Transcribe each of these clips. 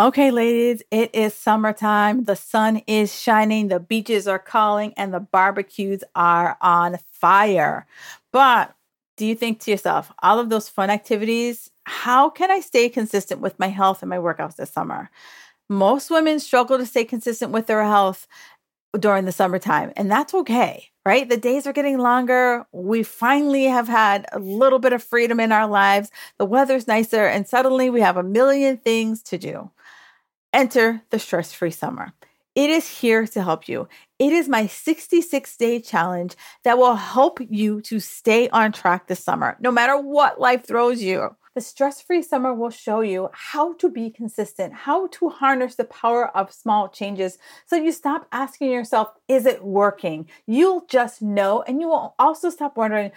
Okay, ladies, it is summertime. The sun is shining, the beaches are calling, and the barbecues are on fire. But do you think to yourself, all of those fun activities, how can I stay consistent with my health and my workouts this summer? Most women struggle to stay consistent with their health during the summertime, and that's okay, right? The days are getting longer. We finally have had a little bit of freedom in our lives. The weather's nicer, and suddenly we have a million things to do. Enter the stress free summer. It is here to help you. It is my 66 day challenge that will help you to stay on track this summer, no matter what life throws you. The stress free summer will show you how to be consistent, how to harness the power of small changes so you stop asking yourself, is it working? You'll just know, and you will also stop wondering,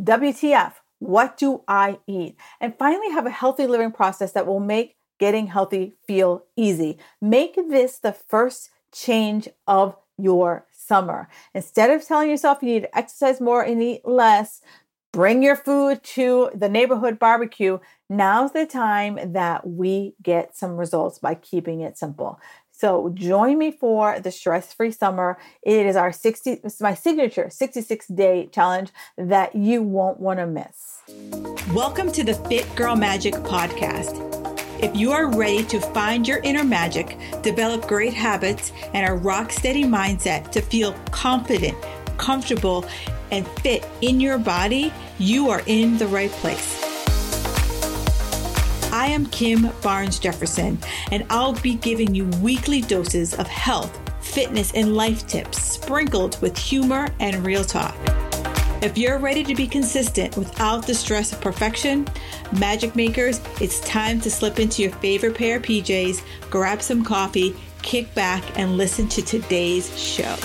WTF, what do I eat? And finally, have a healthy living process that will make getting healthy feel easy. Make this the first change of your summer. Instead of telling yourself you need to exercise more and eat less, bring your food to the neighborhood barbecue. Now's the time that we get some results by keeping it simple. So join me for the stress-free summer. It is our 60 it's my signature 66 day challenge that you won't want to miss. Welcome to the Fit Girl Magic podcast. If you are ready to find your inner magic, develop great habits, and a rock steady mindset to feel confident, comfortable, and fit in your body, you are in the right place. I am Kim Barnes Jefferson, and I'll be giving you weekly doses of health, fitness, and life tips sprinkled with humor and real talk. If you're ready to be consistent without the stress of perfection, magic makers, it's time to slip into your favorite pair of PJs, grab some coffee, kick back, and listen to today's show.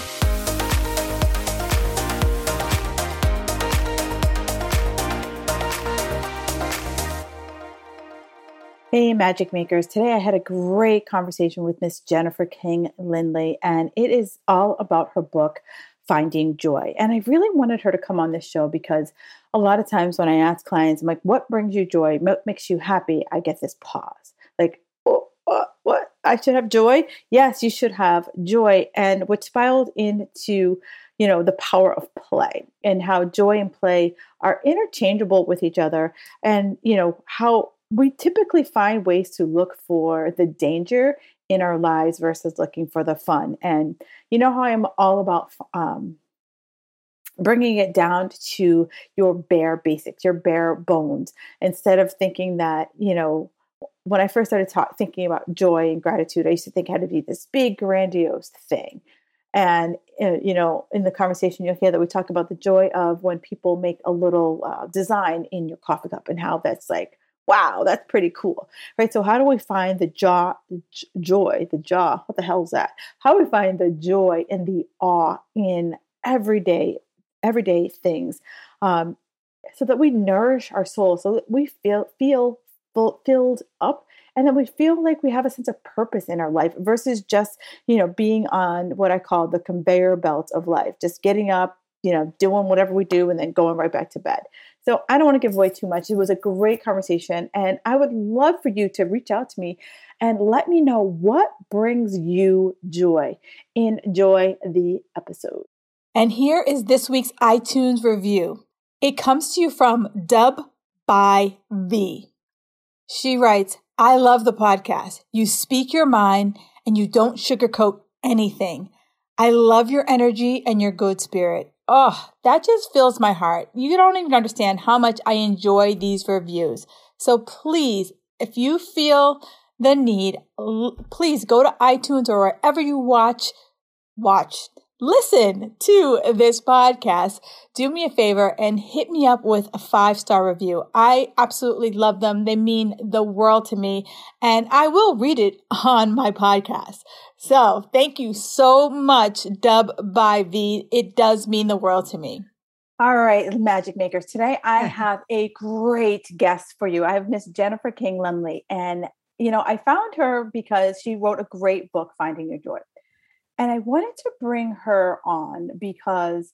Hey, Magic Makers. Today I had a great conversation with Miss Jennifer King Lindley, and it is all about her book, finding joy. And I really wanted her to come on this show because a lot of times when I ask clients, I'm like, what brings you joy? What makes you happy? I get this pause. Like, oh, what? what? I should have joy? Yes, you should have joy. And what filed into you know the power of play and how joy and play are interchangeable with each other and you know how we typically find ways to look for the danger in our lives versus looking for the fun. And you know how I'm all about um, bringing it down to your bare basics, your bare bones, instead of thinking that, you know, when I first started talk, thinking about joy and gratitude, I used to think it had to be this big, grandiose thing. And, uh, you know, in the conversation, you'll hear that we talk about the joy of when people make a little uh, design in your coffee cup and how that's like wow, that's pretty cool, right? So, how do we find the jaw, joy, the jaw? What the hell is that? How do we find the joy and the awe in everyday, everyday things, um, so that we nourish our soul, so that we feel feel filled up and then we feel like we have a sense of purpose in our life versus just you know being on what i call the conveyor belt of life just getting up you know doing whatever we do and then going right back to bed so I don't want to give away too much. It was a great conversation. And I would love for you to reach out to me and let me know what brings you joy. Enjoy the episode. And here is this week's iTunes review. It comes to you from Dub by V. She writes, I love the podcast. You speak your mind and you don't sugarcoat anything. I love your energy and your good spirit. Oh, that just fills my heart. You don't even understand how much I enjoy these reviews. So please, if you feel the need, please go to iTunes or wherever you watch, watch, listen to this podcast. Do me a favor and hit me up with a five star review. I absolutely love them. They mean the world to me and I will read it on my podcast. So thank you so much, Dub by V. It does mean the world to me. All right, Magic Makers. Today I have a great guest for you. I have Miss Jennifer King Lindley. And, you know, I found her because she wrote a great book, Finding Your Joy. And I wanted to bring her on because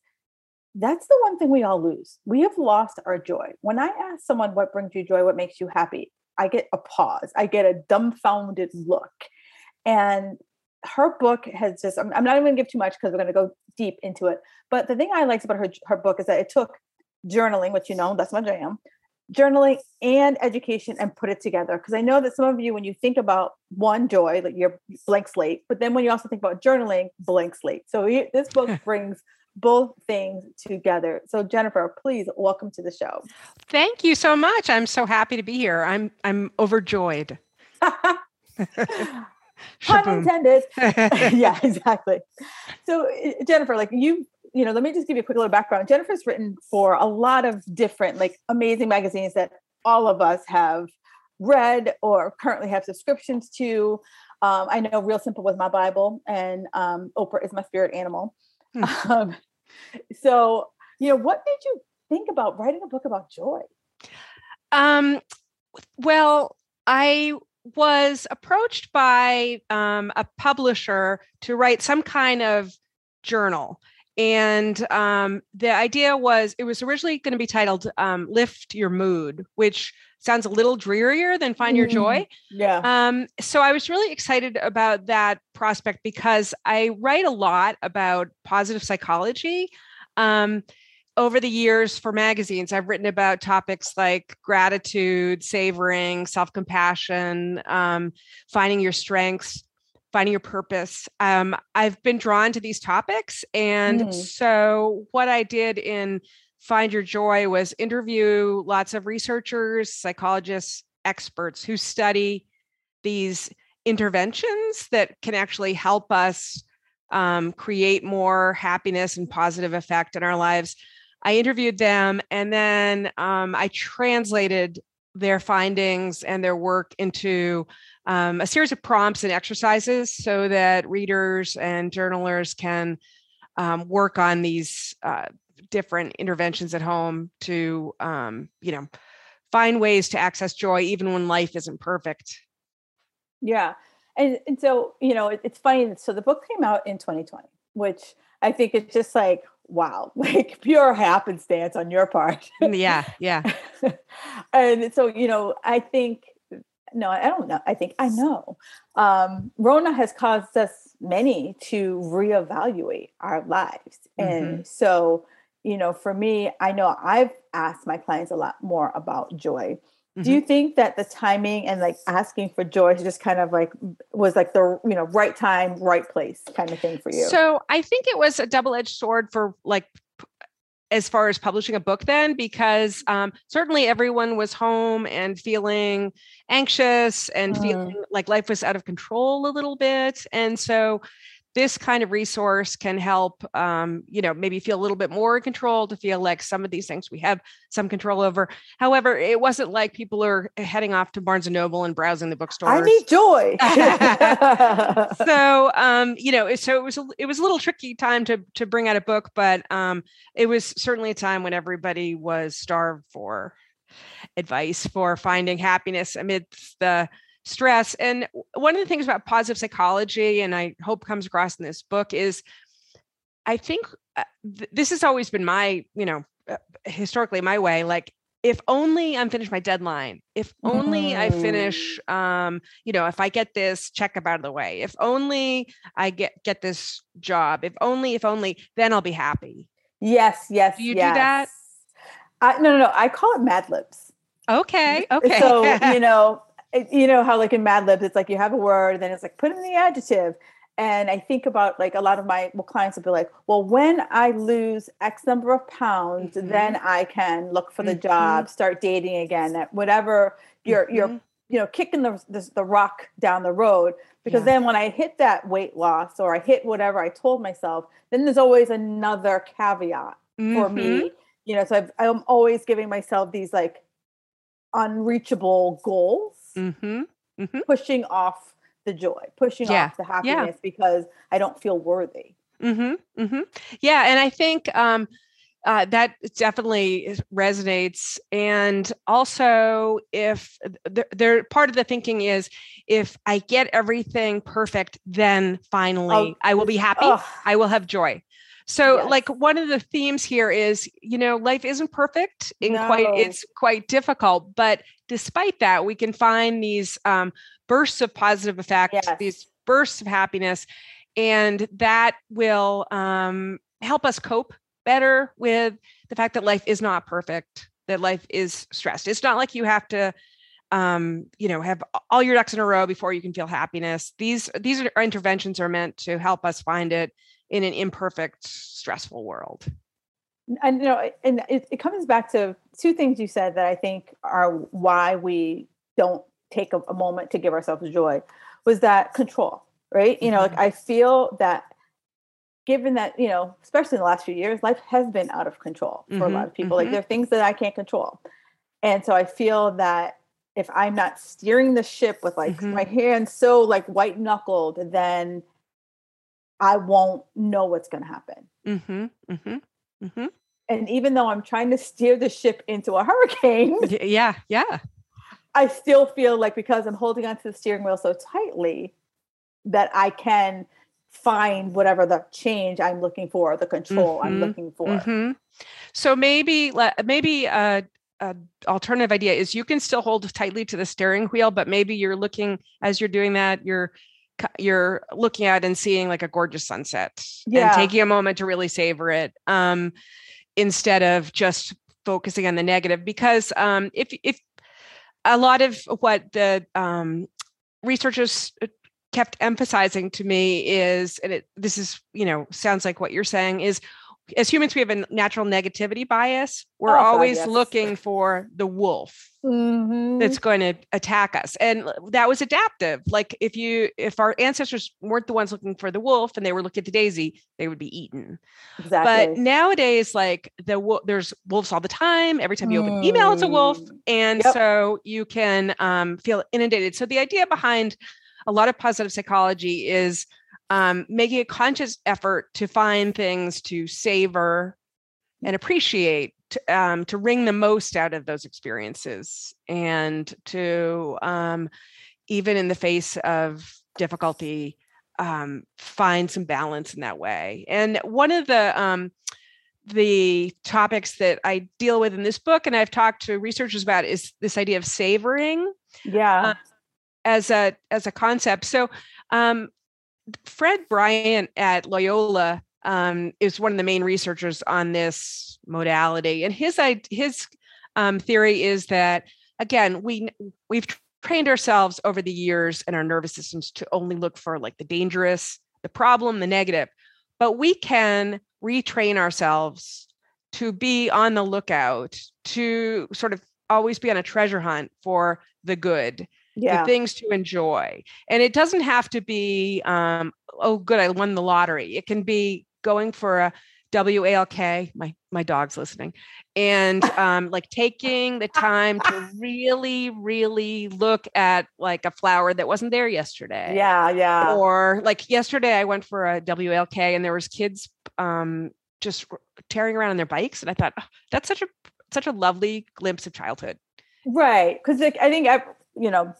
that's the one thing we all lose. We have lost our joy. When I ask someone what brings you joy, what makes you happy, I get a pause, I get a dumbfounded look. And her book has just, I'm, I'm not even going to give too much because we're going to go deep into it. But the thing I liked about her, her book is that it took journaling, which you know, that's my jam, journaling and education and put it together. Because I know that some of you, when you think about one joy, like your blank slate, but then when you also think about journaling, blank slate. So this book brings both things together. So Jennifer, please welcome to the show. Thank you so much. I'm so happy to be here. I'm I'm overjoyed. Pun intended. yeah, exactly. So Jennifer, like you, you know, let me just give you a quick little background. Jennifer's written for a lot of different, like amazing magazines that all of us have read or currently have subscriptions to. Um, I know Real Simple was my Bible, and um, Oprah is my spirit animal. Hmm. Um, so, you know, what made you think about writing a book about joy? Um, well, I was approached by um, a publisher to write some kind of journal. And um, the idea was it was originally going to be titled um, Lift Your Mood, which sounds a little drearier than Find Your Joy. Mm-hmm. Yeah. Um, so I was really excited about that prospect because I write a lot about positive psychology. Um, over the years for magazines, I've written about topics like gratitude, savoring, self compassion, um, finding your strengths, finding your purpose. Um, I've been drawn to these topics. And mm. so, what I did in Find Your Joy was interview lots of researchers, psychologists, experts who study these interventions that can actually help us um, create more happiness and positive effect in our lives. I interviewed them and then um, I translated their findings and their work into um, a series of prompts and exercises so that readers and journalers can um, work on these uh, different interventions at home to, um, you know, find ways to access joy even when life isn't perfect. Yeah. And, and so, you know, it, it's funny. So the book came out in 2020, which I think it's just like, wow, like pure happenstance on your part. Yeah, yeah. and so, you know, I think, no, I don't know. I think I know. Um, Rona has caused us many to reevaluate our lives. And mm-hmm. so, you know, for me, I know I've asked my clients a lot more about joy. Mm-hmm. Do you think that the timing and like asking for joy just kind of like was like the you know right time, right place kind of thing for you? So I think it was a double edged sword for like as far as publishing a book then because um, certainly everyone was home and feeling anxious and mm. feeling like life was out of control a little bit and so this kind of resource can help um, you know maybe feel a little bit more in control to feel like some of these things we have some control over. However it wasn't like people are heading off to barnes and noble and browsing the bookstore i need joy. So um, you know so it was a, it was a little tricky time to to bring out a book but um, it was certainly a time when everybody was starved for advice for finding happiness amidst the stress. And one of the things about positive psychology, and I hope comes across in this book, is I think uh, th- this has always been my, you know, uh, historically my way. Like, if only I'm finished my deadline, if only mm. I finish, mm. um, you know, if I get this checkup out of the way, if only I get get this job, if only, if only, then I'll be happy. Yes, yes. Do you yes. do that? I, no, no, no. I call it Mad Libs. Okay. Okay. So you know, you know how like in Mad Libs, it's like you have a word, then it's like put in the adjective. And I think about like a lot of my well, clients will be like, well, when I lose X number of pounds, mm-hmm. then I can look for the mm-hmm. job, start dating again, at whatever you're mm-hmm. you're you know kicking the, the, the rock down the road. Because yeah. then when I hit that weight loss or I hit whatever I told myself, then there's always another caveat for me. Mm-hmm. You know, so I've, I'm always giving myself these like unreachable goals mm-hmm. Mm-hmm. pushing off the joy, pushing yeah. off the happiness yeah. because I don't feel worthy. Mm-hmm. Mm-hmm. Yeah, and I think um, uh, that definitely resonates. And also, if they're, part of the thinking is, if I get everything perfect, then finally oh, I will be happy. Oh. I will have joy. So yes. like one of the themes here is, you know, life isn't perfect and no. quite it's quite difficult, but despite that, we can find these um, bursts of positive effects, yes. these bursts of happiness, and that will um, help us cope better with the fact that life is not perfect, that life is stressed. It's not like you have to um, you know, have all your ducks in a row before you can feel happiness. These these are, interventions are meant to help us find it in an imperfect, stressful world. And you know, and it, it comes back to two things you said that I think are why we don't take a, a moment to give ourselves joy was that control, right? You know, like mm-hmm. I feel that given that, you know, especially in the last few years, life has been out of control for mm-hmm, a lot of people. Mm-hmm. Like there are things that I can't control. And so I feel that if I'm not steering the ship with like mm-hmm. my hands so like white knuckled, then I won't know what's going to happen. Mm-hmm. Mm-hmm. Mm-hmm. And even though I'm trying to steer the ship into a hurricane, yeah, yeah, I still feel like because I'm holding onto the steering wheel so tightly that I can find whatever the change I'm looking for, the control I'm mm-hmm. looking for. Mm-hmm. So maybe, maybe uh, a alternative idea is you can still hold tightly to the steering wheel, but maybe you're looking as you're doing that, you're you're looking at and seeing like a gorgeous sunset yeah. and taking a moment to really savor it um, instead of just focusing on the negative. Because um, if if a lot of what the um, researchers uh, kept emphasizing to me is, and it, this is you know sounds like what you're saying is as humans, we have a natural negativity bias. We're oh, always God, yes. looking for the wolf mm-hmm. that's going to attack us. And that was adaptive. Like if you, if our ancestors weren't the ones looking for the wolf and they were looking at the Daisy, they would be eaten. Exactly. But nowadays, like the there's wolves all the time. Every time you open email, it's a wolf. Mm. And yep. so you can um, feel inundated. So the idea behind a lot of positive psychology is um, making a conscious effort to find things to savor and appreciate to, um, to wring the most out of those experiences and to um, even in the face of difficulty um, find some balance in that way. And one of the um, the topics that i deal with in this book and i've talked to researchers about is this idea of savoring yeah. uh, as a as a concept. So um, Fred Bryant at Loyola um, is one of the main researchers on this modality, and his his um, theory is that again we we've trained ourselves over the years and our nervous systems to only look for like the dangerous, the problem, the negative, but we can retrain ourselves to be on the lookout to sort of always be on a treasure hunt for the good yeah. the things to enjoy. And it doesn't have to be, um, oh, good, I won the lottery. It can be going for a WALK. My my dog's listening, and um, like taking the time to really, really look at like a flower that wasn't there yesterday. Yeah, yeah. Or like yesterday, I went for a WALK, and there was kids um, just tearing around on their bikes, and I thought oh, that's such a such a lovely glimpse of childhood. Right, because like, I think I, you know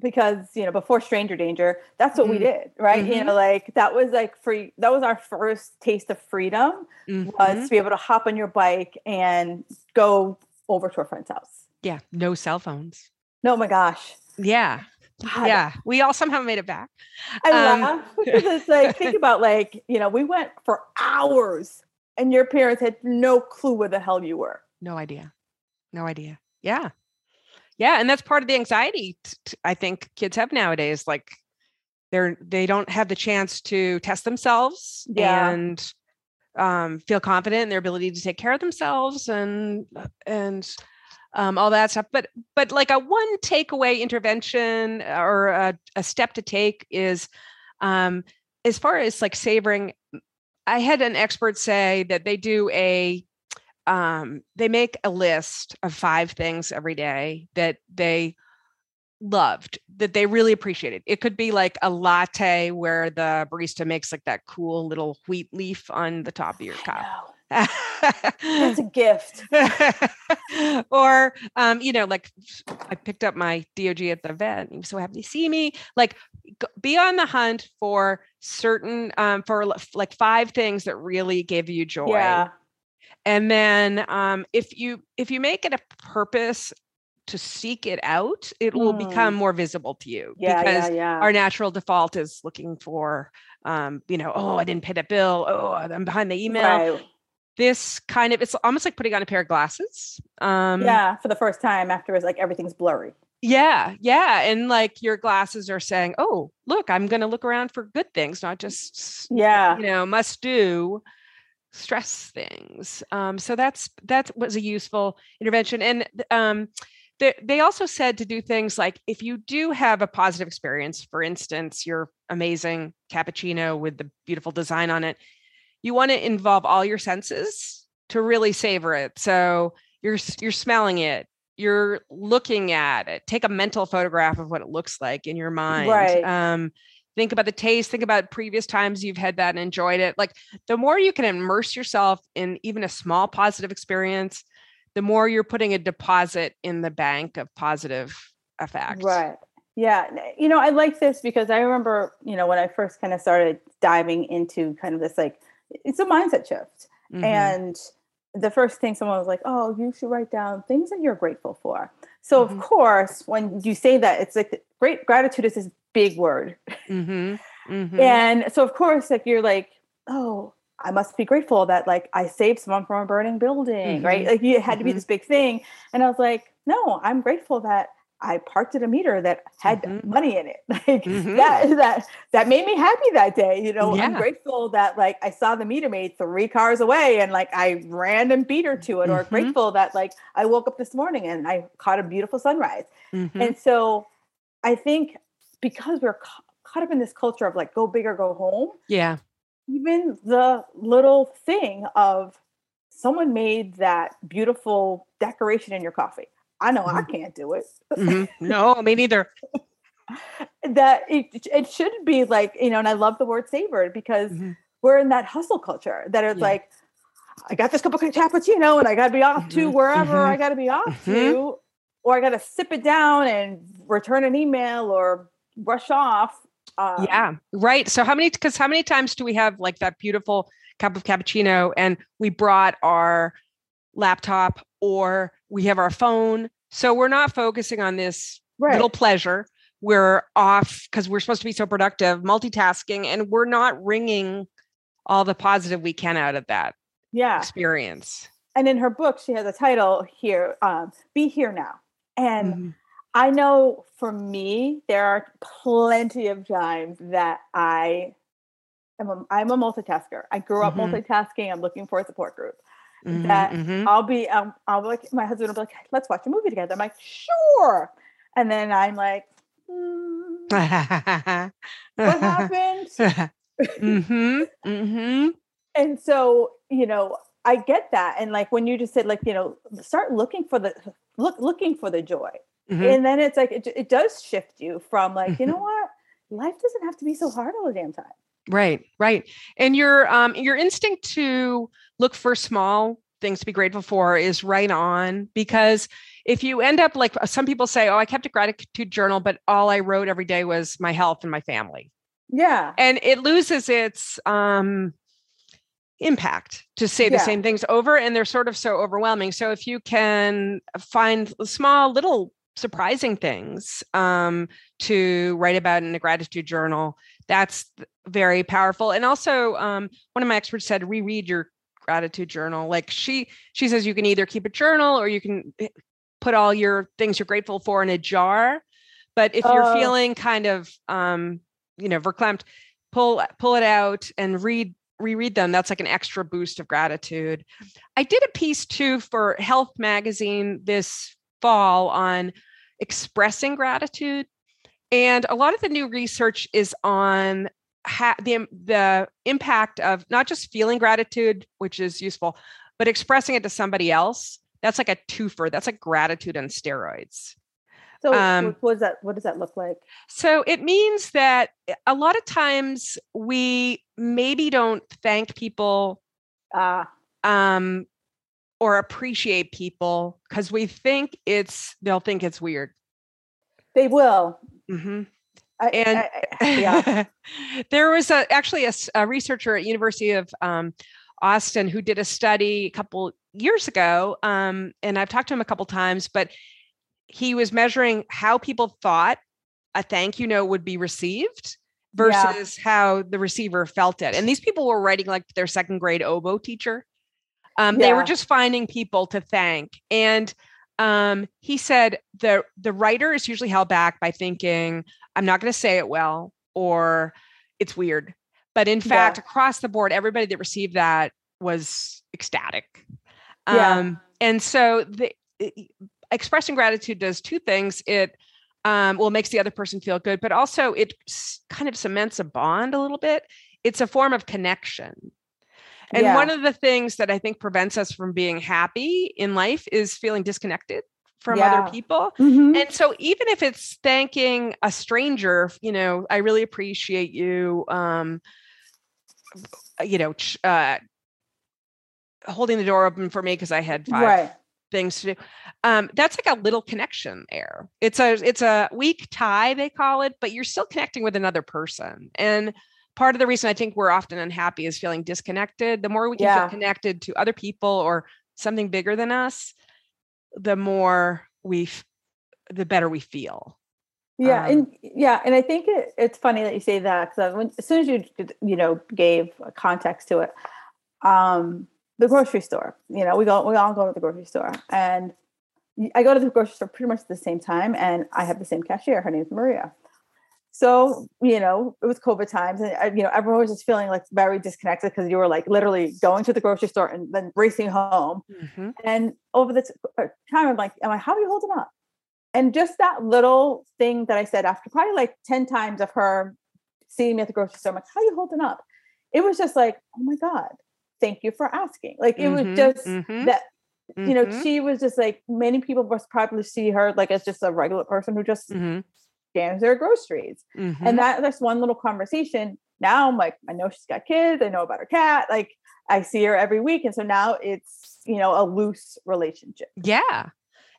because you know before stranger danger that's what mm-hmm. we did right? Mm-hmm. you know like that was like free that was our first taste of freedom mm-hmm. was to be able to hop on your bike and go over to a friend's house. Yeah no cell phones. No my gosh. Yeah God. yeah we all somehow made it back. I um, laugh because it's like think about like you know we went for hours and your parents had no clue where the hell you were. No idea. No idea. Yeah yeah and that's part of the anxiety t- i think kids have nowadays like they're they don't have the chance to test themselves yeah. and um, feel confident in their ability to take care of themselves and and um, all that stuff but but like a one takeaway intervention or a, a step to take is um, as far as like savoring i had an expert say that they do a um, they make a list of five things every day that they loved that they really appreciated. It could be like a latte where the barista makes like that cool little wheat leaf on the top of your cup. That's a gift. or, um, you know, like I picked up my DOG at the vet. He was so happy to see me. Like, be on the hunt for certain, um, for like five things that really gave you joy. Yeah and then um, if you if you make it a purpose to seek it out, it will become Mm. more visible to you Yeah, because yeah, yeah. our natural default is looking for um, you know, oh, I didn't pay that bill. Oh, I'm behind the email. Right. This kind of it's almost like putting on a pair of glasses. Um yeah, for the first time after it's like everything's blurry. yeah, yeah. And like your glasses are saying, Oh, look, I'm gonna look around for good things, not just Yeah. you know, must do stress things. Um, so that's that was a useful intervention. And um, they, they also said to do things like if you do have a positive experience, for instance, your amazing cappuccino with the beautiful design on it, you want to involve all your senses to really savor it. So you're you're smelling it, you're looking at it. Take a mental photograph of what it looks like in your mind. Right. Um, think about the taste. Think about previous times you've had that and enjoyed it. Like the more you can immerse yourself in even a small positive experience, the more you're putting a deposit in the bank of positive effects. Right. Yeah. You know, I like this because I remember, you know, when I first kind of started diving into kind of this like it's a mindset shift. Mhm. And the first thing someone was like, "Oh, you should write down things that you're grateful for." So Mhm. of course, when you say that, it's like great gratitude is this big word, Mhm. Mhm. and so of course, like you're like, "Oh, I must be grateful that like I saved someone from a burning building," right? Mhm. Like it had to be Mhm. this big thing, and I was like, "No, I'm grateful that." I parked at a meter that had Mhm. money in it. Like Mhm. that that that made me happy that day. You know, I'm grateful that like I saw the meter maid three cars away and like I ran and beat her to it, or grateful that like I woke up this morning and I caught a beautiful sunrise. And so I think because we're ca- caught up in this culture of like go big or go home, yeah. even the little thing of someone made that beautiful decoration in your coffee. I know I Mhm. can't do it. Mhm. No, me neither. that it, it should be like you know and i love the word savored because Mhm. we're in that hustle culture that it's Yeah. like i got this cup of cappuccino and i gotta be off to Mhm, wherever mhm, i gotta be off mhm. to or i gotta sip it down and return an email or brush off um, yeah right so how many because how many times do we have like that beautiful cup of cappuccino and we brought our laptop or we have our phone? So we're not focusing on this right. little pleasure. We're off because we're supposed to be so productive multitasking and we're not wringing all the positive we can out of that yeah. experience. And in her book she has a title here um, be here now and Mhm. I know for me, there are plenty of times that I am a, I'm a multitasker. I grew up Mhm. multitasking. I'm looking for a support group. Mhm, That mhm. I'll be, um, I'll be like, my husband will be like, let's watch a movie together. I'm like, sure. And then I'm like, "Hmm, what happened? mm-hmm. Mm-hmm. and so, you know, I get that. And like when you just said, like, you know, start looking for the look, looking for the joy. Mhm. And then it's like, it, it does shift you from like, you know Mhm. what? Life doesn't have to be so hard all the damn time. Right, right. And your um your instinct to look for small things to be grateful for is right on because if you end up like some people say, "Oh, I kept a gratitude journal, but all I wrote every day was my health and my family." Yeah. And it loses its um impact to say the Yeah. same things over and they're sort of so overwhelming. So if you can find small little surprising things um to write about in a gratitude journal, that's very powerful. And also um one of my experts said reread your gratitude journal. Like she she says you can either keep a journal or you can eh, put all your things you're grateful for in a jar. But if you're Oh. feeling kind of um you know verklempt, pull pull it out and read reread them that's like an extra boost of gratitude i did a piece too for health magazine this fall on expressing gratitude. And a lot of the new research is on ha- the, the impact of not just feeling gratitude which is useful but expressing it to somebody else. That's like a twofer that's like gratitude on steroids. So Um, what, does that what does that look like? so it means that a lot of times we maybe don't thank people Uh um, or appreciate people because we think it's they'll think it's weird. they will. Mhm. I, And I- I- yeah. there was a, actually a researcher at University of um, Austin who did a study a couple years ago, um, and I've talked to him a couple times, but he was measuring how people thought a thank you note would be received versus yeah. how the receiver felt it. And these people were writing like their second grade oboe teacher. Um, yeah. They were just finding people to thank. And um, he said the the writer is usually held back by thinking, I'm not going to say it well, or it's weird. But in fact, yeah. across the board, everybody that received that was ecstatic. Yeah. Um, and so the it, expressing gratitude does two things. It um, well makes the other person feel good, but also it kind of cements a bond a little bit. It's a form of connection. And yeah. one of the things that I think prevents us from being happy in life is feeling disconnected from yeah. other people. Mm-hmm. And so even if it's thanking a stranger, you know, I really appreciate you um you know, uh holding the door open for me because I had five right. things to do. Um, that's like a little connection there. It's a it's a weak tie they call it, but you're still connecting with another person. And part of the reason I think we're often unhappy is feeling disconnected. The more we can yeah. feel connected to other people or something bigger than us, the more we, the better we feel. Yeah, um, and yeah, and I think it, it's funny that you say that because as soon as you you know gave context to it, um, the grocery store. You know, we go we all go to the grocery store, and I go to the grocery store pretty much at the same time, and I have the same cashier. Her name is Maria. So, you know, it was COVID times and, uh, you know, everyone was just feeling like very disconnected because you were like literally going to the grocery store and then racing home. Mm-hmm. And over the uh, time, I'm like, am I, how are you holding up? And just that little thing that I said after probably like 10 times of her seeing me at the grocery store, I'm like, how are you holding up? It was just like, oh my God, thank you for asking. Like it mm-hmm. was just mm-hmm. that, you know, mm-hmm. she was just like, many people must probably see her like as just a regular person who just mm-hmm scans their groceries. Mm-hmm. And that that's one little conversation. Now I'm like, I know she's got kids, I know about her cat, like I see her every week. And so now it's, you know, a loose relationship. Yeah.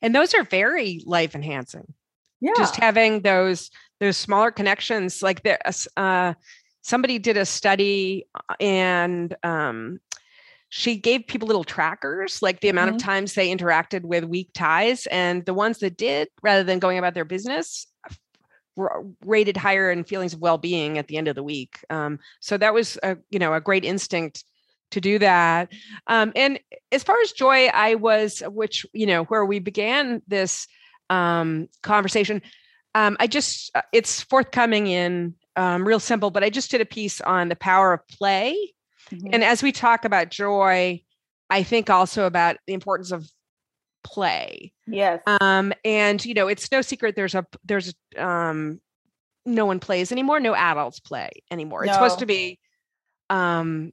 And those are very life enhancing. Yeah. Just having those those smaller connections like there uh somebody did a study uh, and um she gave people little trackers, like the amount mm-hmm. of times they interacted with weak ties. And the ones that did, rather than going about their business, rated higher in feelings of well-being at the end of the week. Um, so that was a you know a great instinct to do that. Um, and as far as joy, I was which you know where we began this um, conversation. Um, I just uh, it's forthcoming in um, real simple, but I just did a piece on the power of play. Mm-hmm. And as we talk about joy, I think also about the importance of play. Yes. Um, and you know, it's no secret there's a there's um no one plays anymore, no adults play anymore. No. It's supposed to be um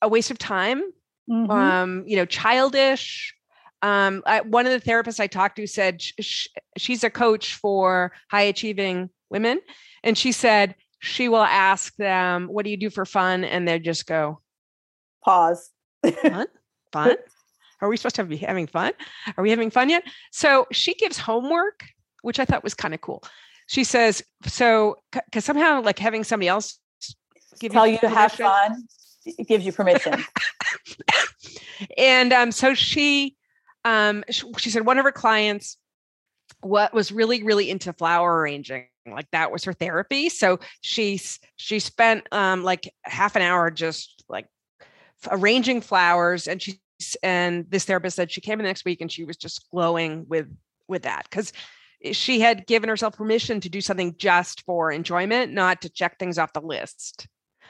a waste of time. Mm-hmm. Um, you know, childish. Um, I, one of the therapists I talked to said sh- she's a coach for high achieving women, and she said she will ask them, "What do you do for fun?" and they just go, "Pause." fun, fun. Are we supposed to be having fun? Are we having fun yet? So she gives homework, which I thought was kind of cool. She says, so because somehow like having somebody else give tell you, you to have fun, it gives you permission. and um, so she, um, she, she said one of her clients what was really really into flower arranging like that was her therapy so she's she spent um like half an hour just like arranging flowers and she and this therapist said she came in the next week and she was just glowing with with that because she had given herself permission to do something just for enjoyment not to check things off the list.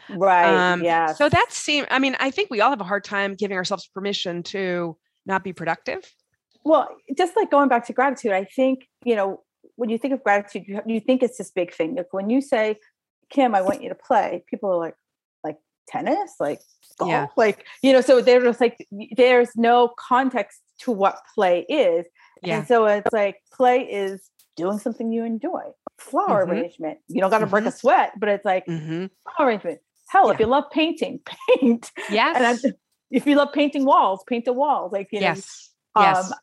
Right um, yeah so that seemed i mean i think we all have a hard time giving ourselves permission to not be productive. Well just like going back to gratitude i think you know when you think of gratitude you, you think it's this big thing. Like when you say kim i want you to play people are like tennis like golf yeah. like you know so they're just like there's no context to what play is yeah. and so it's like play is doing something you enjoy flower mm-hmm. arrangement you don't got to mm-hmm. break a mm-hmm. sweat but it's like mm-hmm. flower arrangement hell yeah. if you love painting paint yes and if you love painting walls paint the walls like you know yes. yes. um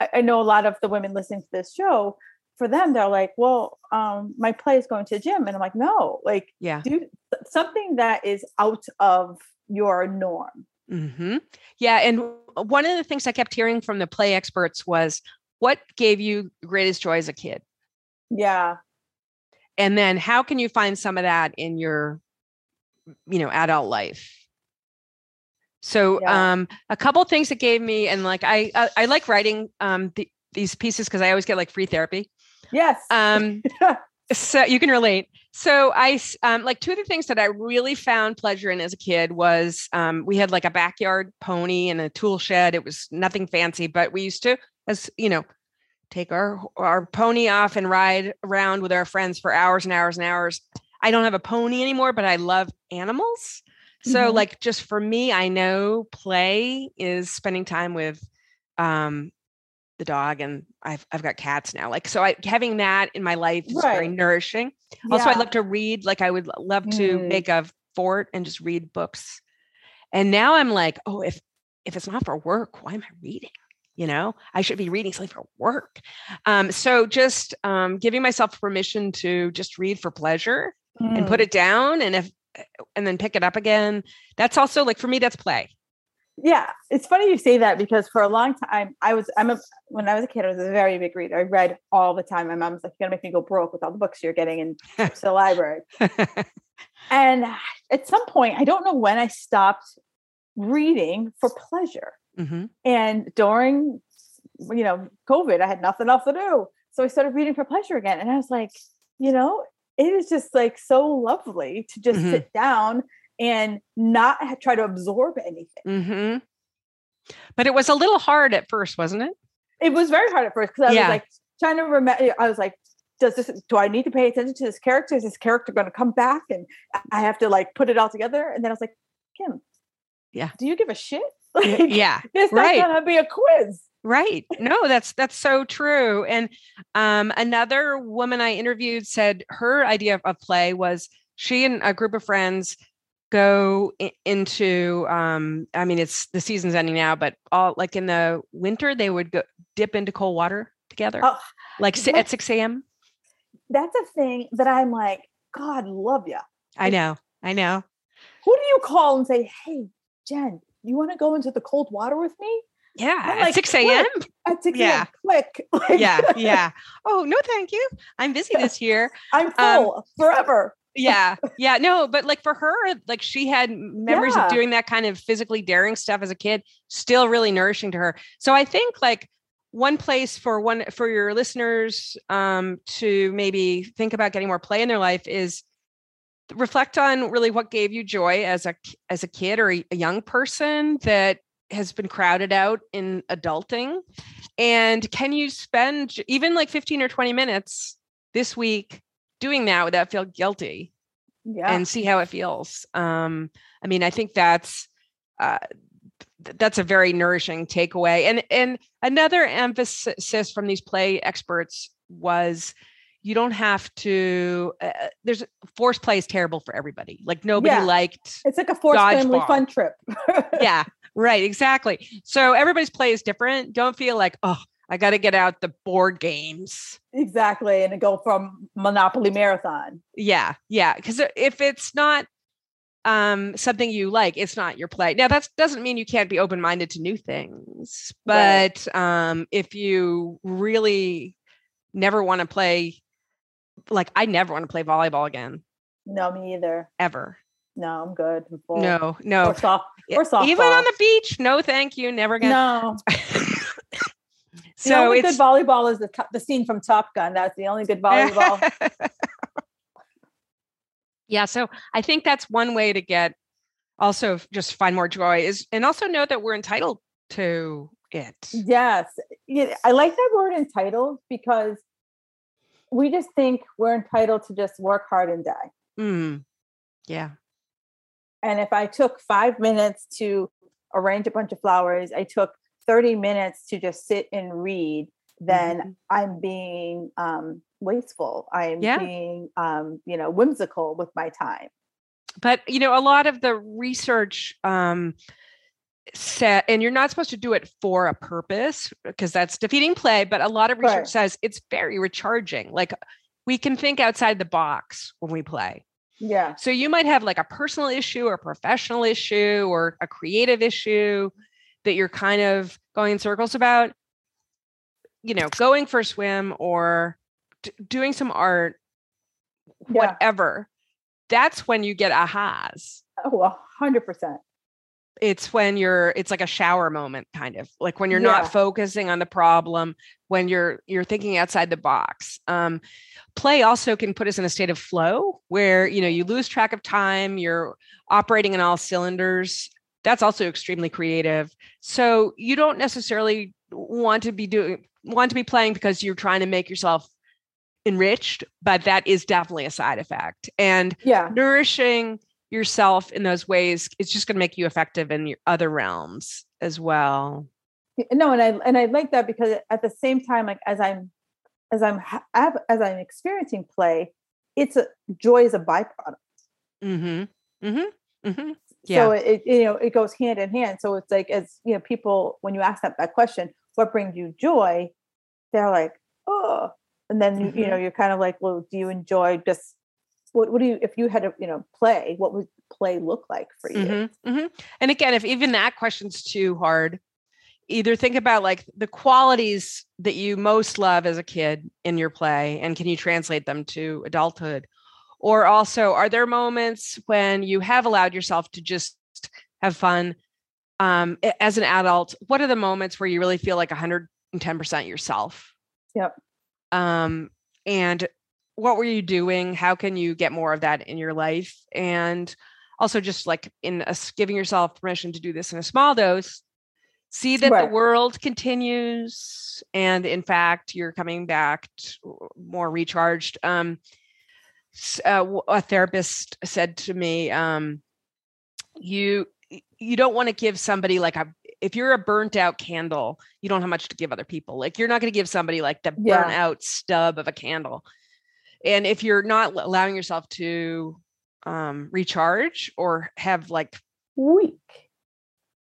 I, I know a lot of the women listening to this show for them they're like well um my play is going to the gym and i'm like no like yeah do something that is out of your norm mm-hmm. yeah and one of the things i kept hearing from the play experts was what gave you greatest joy as a kid? Yeah. And then how can you find some of that in your, you know, adult life? So Yeah. um, a couple things that gave me, and like I I, I like writing um, the, these pieces because I always get like free therapy. Yes. Um, so you can relate. So I um, like two of the things that I really found pleasure in as a kid was um, we had like a backyard pony and a tool shed. It was nothing fancy, but we used to, as you know, take our our pony off and ride around with our friends for hours and hours and hours. I don't have a pony anymore, but I love animals. So Mhm. like just for me, I know play is spending time with um the dog and I've I've got cats now. Like so I having that in my life is very Right. nourishing. Also, I love to read. Like I would love to Mm. make a fort and just read books. And now I'm like, oh, if if it's not for work, why am I reading? You know, I should be reading something for work. Um, so just um, giving myself permission to just read for pleasure and put Mm. it down, and if and then pick it up again. That's also like for me, that's play. Yeah, it's funny you say that because for a long time I was I'm a when I was a kid I was a very big reader. I read all the time. My mom's like, "You're gonna make me go broke with all the books you're getting in to the library." And at some point, I don't know when I stopped reading for pleasure. Mhm. And during you know COVID, I had nothing else to do, so I started reading for pleasure again. And I was like, you know, it is just like so lovely to just Mhm. sit down and not try to absorb anything. hmm But it was a little hard at first, wasn't it? it was very hard at first because I Yeah. was like trying to remember. I was like, does this? Do I need to pay attention to this character? Is this character going to come back? And I have to like put it all together. And then I was like, Kim, Yeah. do you give a shit? Like, yeah. it's not right. going to be a quiz. Right. No, that's that's so true. And um, another woman I interviewed said her idea of play was she and a group of friends go into um, I mean it's the season's ending now, but all like in the winter they would go dip into cold water together, Oh, like at six a.m. That's a thing that I'm like, God love you. I know, I know. Who do you call and say, Hey, Jen, you want to go into the cold water with me? Yeah, I'm at like, six a.m. At 6 Yeah. a.m. Click. Like, Yeah, yeah. Oh no, thank you. I'm busy this year. I'm full forever. Yeah yeah no but like for her like she had memories Yeah. of doing that kind of physically daring stuff as a kid still really nourishing to her so i think like one place for one for your listeners um to maybe think about getting more play in their life is reflect on really what gave you joy as a as a kid or a a young person that has been crowded out in adulting and can you spend even like 15 or 20 minutes this week doing that without feel guilty Yeah. and see how it feels. Um, I mean, I think that's uh, th- that's a very nourishing takeaway. And and another emphasis from these play experts was you don't have to. Uh, there's forced play is terrible for everybody. Like nobody Yeah. liked. it's like a forced family Dodgeball. fun trip. Yeah, right, exactly. So everybody's play is different. Don't feel like oh. I got to get out the board games. exactly. And go from Monopoly Marathon. Yeah, yeah. Because if it's not um, something you like, it's not your play. Now that doesn't mean you can't be open minded to new things, Right. but um, if you really never want to play, like I never want to play volleyball again, No, me either. ever. No, I'm good. I'm. No, no. Or soft. Or softball. Even on the beach, no, thank you, never gonna. No. The so only it's good volleyball is the, the scene from Top Gun. That's the only good volleyball. yeah, so I think that's one way to get also just find more joy is and also know that we're entitled to it. yes. I like that word entitled because we just think we're entitled to just work hard and die. Mm. Yeah. And if I took five minutes to arrange a bunch of flowers, I took 30 minutes to just sit and read, then Mhm. I'm being um, wasteful. I'm Yeah. being, um, you know, whimsical with my time. but you know a lot of the research um set and you're not supposed to do it for a purpose because that's defeating play but a lot of research Right. says it's very recharging like we can think outside the box when we play Yeah. so you might have like a personal issue or professional issue or a creative issue that you're kind of going in circles about you know, going for a swim or d- doing some art, Yeah. whatever, that's when you get ahas. Oh, a hundred percent. It's when you're it's like a shower moment kind of. Like when you're Yeah. not focusing on the problem, when you're you're thinking outside the box. Um play also can put us in a state of flow where, you know, you lose track of time, you're operating in all cylinders. That's also extremely creative. So you don't necessarily want to be doing want to be playing because you're trying to make yourself enriched, but that is definitely a side effect. And Yeah. nourishing yourself in those ways it's just going to make you effective in your other realms as well no and i and i like that because at the same time like as i'm as i'm as i'm experiencing play it's a joy is a byproduct mm-hmm mm-hmm mm-hmm so it you know it goes hand in hand. So it's like as you know people when you ask that, that question what brings you joy? they're like oh. And then you, you know you're kind of like well do you enjoy just what, what do you if you had to you know play what would play look like for you? Mm-hmm, mm-hmm. and again if even that question's too hard either think about like the qualities that you most love as a kid in your play and can you translate them to adulthood or also are there moments when you have allowed yourself to just have fun um, as an adult what are the moments where you really feel like 110% yourself? Yep. um, and what were you doing? How can you get more of that in your life? And also just like in us giving yourself permission to do this in a small dose see that the world continues and in fact you're coming back more recharged. Um uh, a therapist said to me um you you don't want to give somebody like a if you're a burnt out candle you don't have much to give other people. Like you're not going to give somebody like the Yeah. burnt out stub of a candle. And if you're not allowing yourself to um recharge or have like weak.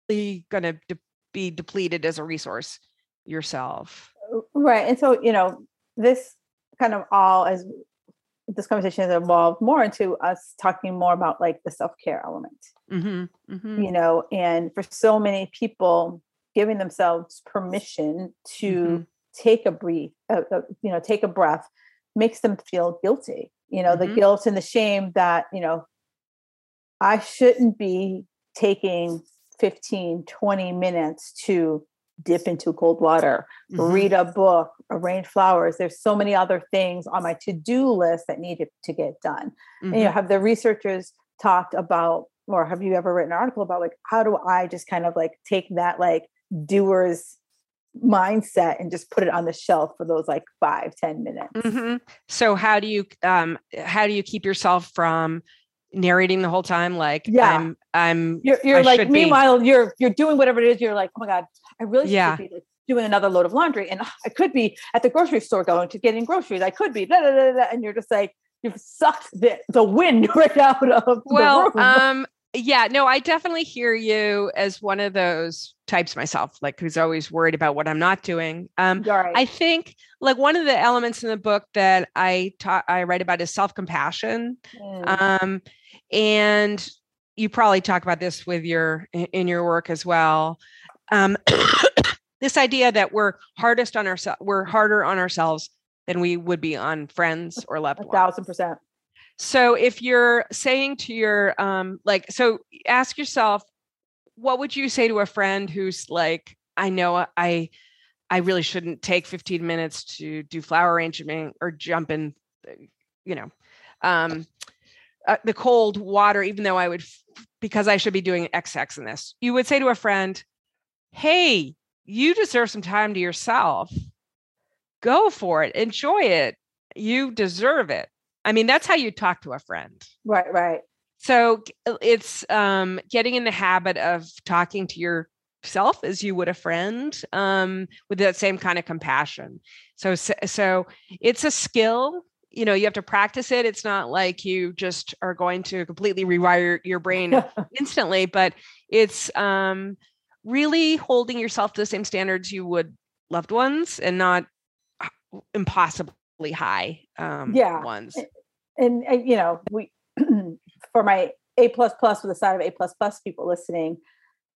going to de- be depleted as a resource yourself. Right and so you know this kind of all as this conversation has evolved more into us talking more about like the self-care element mm-hmm, mm-hmm. you know and for so many people giving themselves permission to Mhm. take a breathe uh, uh, you know take a breath makes them feel guilty you know the Mhm. guilt and the shame that you know i shouldn't be taking 15 20 minutes to dip into cold water Mhm. read a book, arrange flowers. There's so many other things on my to-do list that need to, get done. And, you know, Mhm. have the researchers talked about, or have you ever written an article about like how do I just kind of like take that like doers mindset and just put it on the shelf for those like five, ten minutes? Mhm. So how do you um how do you keep yourself from narrating the whole time like Yeah. I'm I'm You're, you're like, should be. meanwhile, you're you're doing whatever it is. You're like, oh my god, I really Yeah. should be like, doing another load of laundry, and I could be at the grocery store going to getting groceries. I could be, blah, blah, blah, and you're just like, you've sucked the, the wind right out of well um yeah no i definitely hear you as one of those types myself like who's always worried about what i'm not doing um right. i think like one of the elements in the book that i taught i write about is self-compassion Mm, um and you probably talk about this with your in your work as well um this idea that we're hardest on ourselves we're harder on ourselves than we would be on friends or loved ones. a thousand percent. so if you're saying to your um like so ask yourself what would you say to a friend who's like I know I I really shouldn't take 15 minutes to do flower arrangement or jump in you know um uh, the cold water even though I would f- because I should be doing XX in this. You would say to a friend, "Hey, you deserve some time to yourself. Go for it. Enjoy it. You deserve it." I mean, that's how you talk to a friend. Right, right. So uh, it's um, getting in the habit of talking to yourself as you would a friend um, with that same kind of compassion. So, so, so it's a skill. You know, you have to practice it. It's not like you just are going to completely rewire your brain instantly, but it's um, really holding yourself to the same standards you would loved ones and not impossibly high um, Yeah. ones. and, and you know we for my a plus plus with a side of a plus plus people listening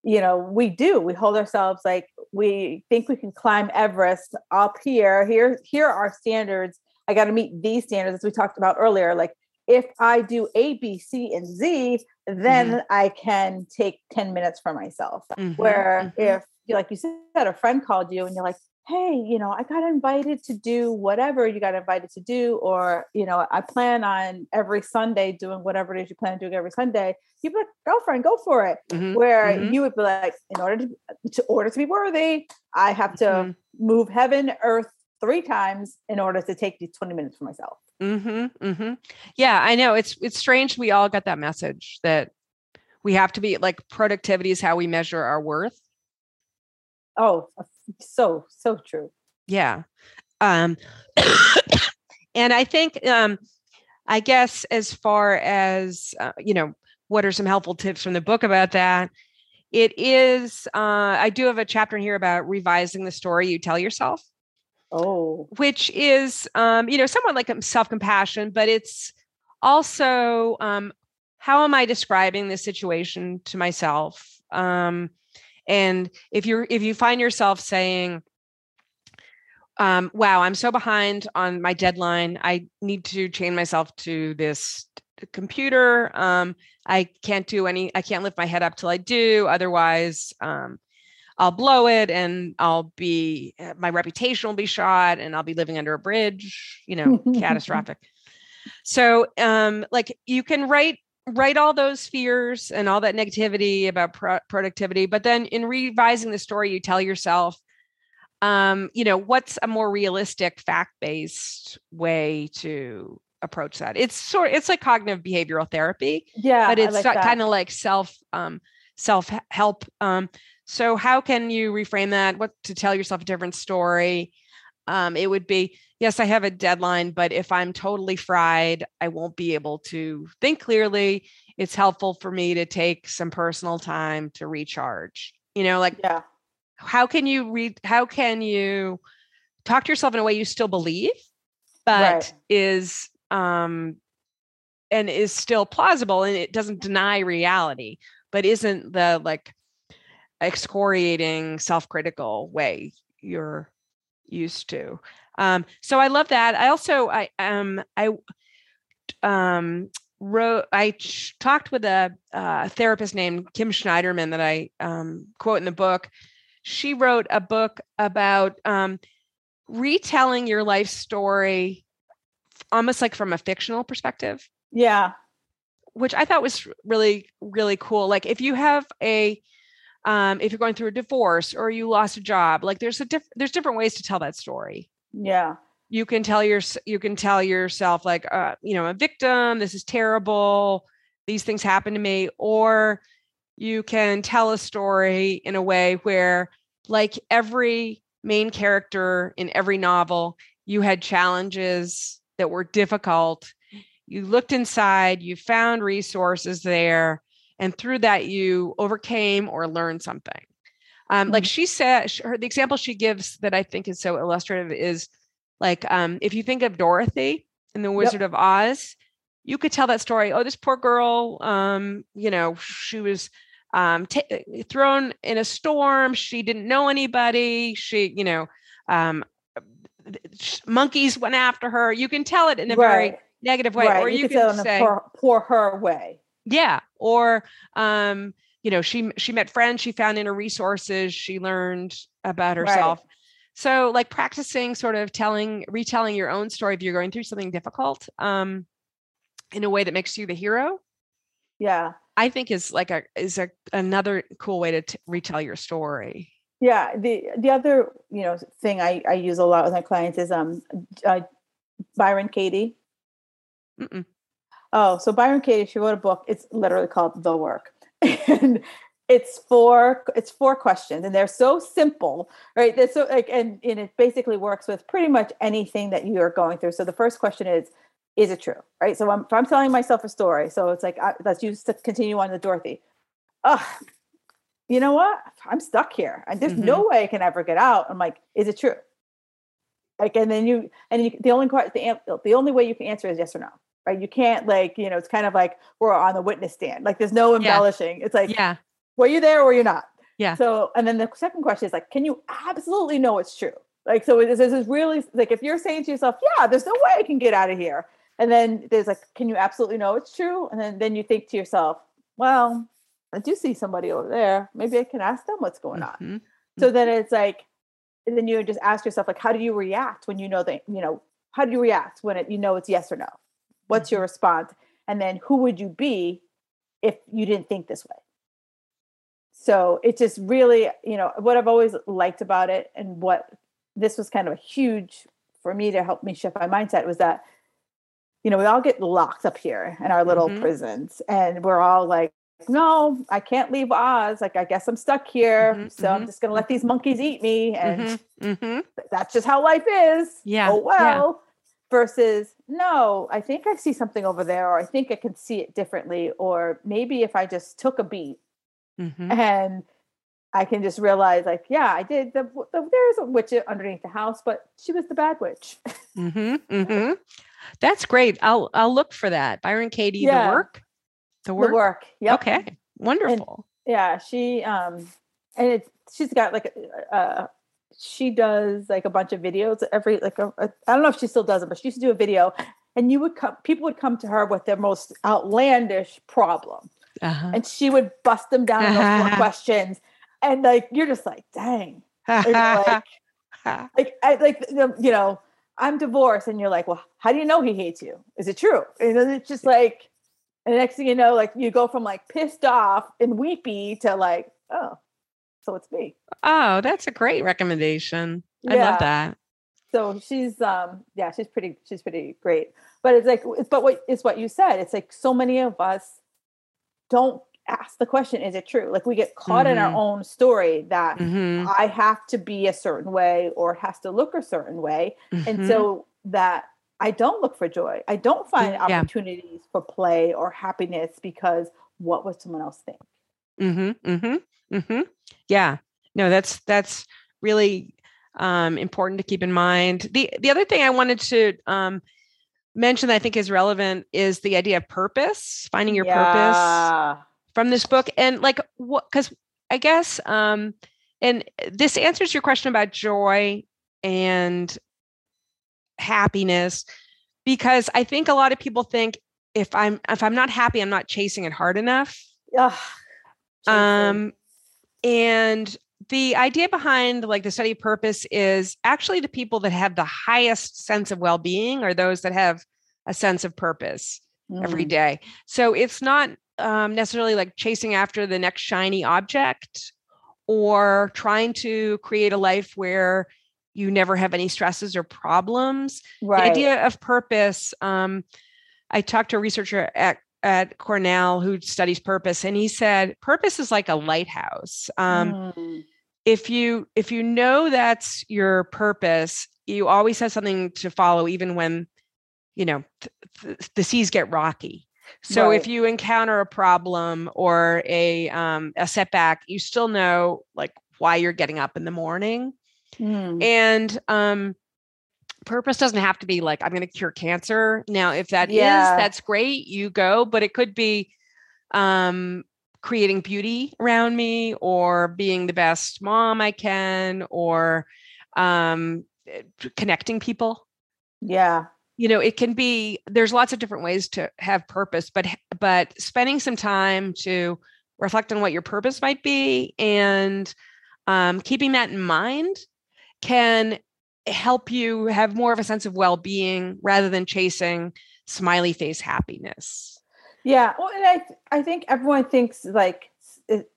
you know, we do. We hold ourselves like we think we can climb Everest up here. Here, here are our standards. I got to meet these standards, as we talked about earlier. Like if I do A, B, C, and Z, then mm-hmm. I can take 10 minutes for myself. Mm-hmm. Where mm-hmm. if, like you said, a friend called you and you're like, hey, you know, I got invited to do whatever you got invited to do, or, you know, I plan on every Sunday doing whatever it is you plan on doing every Sunday, you'd be like, girlfriend, go for it. Mm-hmm. Where mm-hmm. you would be like, in order to, to order to be worthy, I have to mm-hmm. move heaven, earth three times in order to take these 20 minutes for myself. Mm-hmm, mm-hmm. Yeah, I know. It's it's strange we all got that message that we have to be like productivity is how we measure our worth. Oh, so so true yeah um and i think um i guess as far as uh, you know what are some helpful tips from the book about that it is uh i do have a chapter in here about revising the story you tell yourself oh. which is um you know somewhat like self-compassion but it's also um how am i describing this situation to myself? Um and if you're if you find yourself saying um, wow i'm so behind on my deadline. I need to chain myself to this computer. Um, i can't do any i can't lift my head up till i do. Otherwise um, i'll blow it and i'll be eh, my reputation will be shot and i'll be living under a bridge you know catastrophic. So um like you can write write all those fears and all that negativity about pro- productivity but then in revising the story you tell yourself um you know what's a more realistic fact-based way to approach that? It's sort it's like cognitive behavioral therapy yeah but it's like kind of like self um self help um so how can you reframe that what to tell yourself a different story um it would be yes, I have a deadline, but if I'm totally fried, I won't be able to think clearly. It's helpful for me to take some personal time to recharge. You know, like yeah. how can you read how can you talk to yourself in a way you still believe, but right. is um and is still plausible and it doesn't deny reality, but isn't the like excoriating self-critical way you're used to. Um, so I love that. I also I um I um wrote I ch- talked with a, uh, therapist named Kim Schneiderman that I um, quote in the book. She wrote a book about um, retelling your life story, almost like from a fictional perspective. Yeah, which I thought was really really cool. Like if you have a um, if you're going through a divorce or you lost a job, like there's a diff- there's different ways to tell that story. Yeah. You can tell your you can tell yourself like uh, you know, a victim, this is terrible, these things happen to me or you can tell a story in a way where like every main character in every novel, you had challenges that were difficult. You looked inside, you found resources there, and through that, you overcame or learned something. Um, mm-hmm. Like she said, her, the example she gives that I think is so illustrative is like um, if you think of Dorothy in The Wizard yep. of Oz, you could tell that story. Oh, this poor girl, um, you know, she was um, t- eh, thrown in a storm. She didn't know anybody. She, you know, um, monkeys went after her. You can tell it in a right. very negative way, right. or you, you can, can say, poor, poor her way. Yeah, or um, you know she she met friends she found inner resources she learned about herself. Right. so like practicing sort of telling retelling your own story if you're going through something difficult um in a way that makes you the hero. Yeah. I think is like a is a another cool way to t- retell your story. Yeah the the other you know thing i i use a lot with my clients is um uh, byron katie. Mm-mm. Oh so byron katie she wrote a book. It's literally called the work. And it's four it's four questions and they're so simple right? They're so like and, and it basically works with pretty much anything that you are going through. So the first question is is it true right? So I'm, if i'm telling myself a story so it's like I, let's use to continue on with dorothy. Oh you know what? I'm stuck here. And there's mm-hmm. no way i can ever get out. I'm like is it true? Like and then you and you, the only the, the only way you can answer is yes or no right? You can't like, you know, it's kind of like we're on the witness stand. Like there's no embellishing. Yeah. It's like, yeah, were you there or were you not? Yeah. So, and then the second question is like, can you absolutely know it's true? Like, so this is really like if you're saying to yourself, yeah, there's no way I can get out of here. And then there's like, can you absolutely know it's true? And then, then you think to yourself, well, I do see somebody over there. Maybe I can ask them what's going on. Mhm. So then it's like, and then you just ask yourself, like, how do you react when you know that, you know, how do you react when it, you know it's yes or no? What's your response? And then who would you be if you didn't think this way? So it just really, you know, what I've always liked about it and what this was kind of a huge for me to help me shift my mindset was that, you know, we all get locked up here in our little Mhm. prisons and we're all like, no, I can't leave Oz. Like, I guess I'm stuck here. Mhm, so I'm mhm. just going to let these monkeys eat me. And Mhm, mhm. that's just how life is. Yeah, Oh, yeah. well. Versus, no, I think I see something over there, or I think I can see it differently. Or maybe if I just took a beat Mhm. and I can just realize, like, yeah, I did. The, the, there's a witch underneath the house, but she was the bad witch. Mm-hmm. Mm-hmm. That's great. I'll I'll look for that. Byron Katie, Yeah. the work. The work. The work. Yep. Okay. Wonderful. Yeah. She, um, and it, she's got like, a, uh, she does like a bunch of videos every, like, a, a, I don't know if she still does it, but she used to do a video and you would come, people would come to her with their most outlandish problem. uh-huh. and she would bust them down in those questions. And like you're just like, dang. Like, like I like you know, I'm divorced, and you're like, well, how do you know he hates you? Is it true? And then it's just like, and the next thing you know, like you go from like pissed off and weepy to like, oh, so it's me. oh, that's a great recommendation. I Yeah. love that. So she's um yeah, she's pretty she's pretty great. But it's like it's but what it's what you said. It's like so many of us don't ask the question, is it true? Like we get caught in our Mhm. own story that Mhm, I have to be a certain way or it has to look a certain way. And mhm. so that I don't look for joy. I don't find Yeah. opportunities for play or happiness because what would someone else think? Yeah. No, that's that's really um, important to keep in mind. The the other thing I wanted to um, mention that I think is relevant is the idea of purpose, finding your purpose from this book, and like what because I guess um, and this answers your question about joy and happiness because I think a lot of people think if I'm if I'm not happy, I'm not chasing it hard enough. Ugh. Um, and the idea behind like the study of purpose is actually the people that have the highest sense of well-being are those that have a sense of purpose every Mm. day. So it's not um, necessarily like chasing after the next shiny object or trying to create a life where you never have any stresses or problems right. the idea of purpose um, i talked to a researcher at, at cornell who studies purpose and he said purpose is like a lighthouse um, Mm. if you if you know that's your purpose you always have something to follow even when you know th- th- the seas get rocky so if you encounter a problem or a um, a setback you still know like why you're getting up in the morning Mm. and um purpose doesn't have to be like i'm going to cure cancer now if that is, Yeah. that's great you go but it could be um creating beauty around me or being the best mom i can or um eh, connecting people Yeah. you know it can be there's lots of different ways to have purpose but but spending some time to reflect on what your purpose might be and um, keeping that in mind can help you have more of a sense of well-being rather than chasing smiley face happiness Yeah. Well, and I th- I think everyone thinks like it,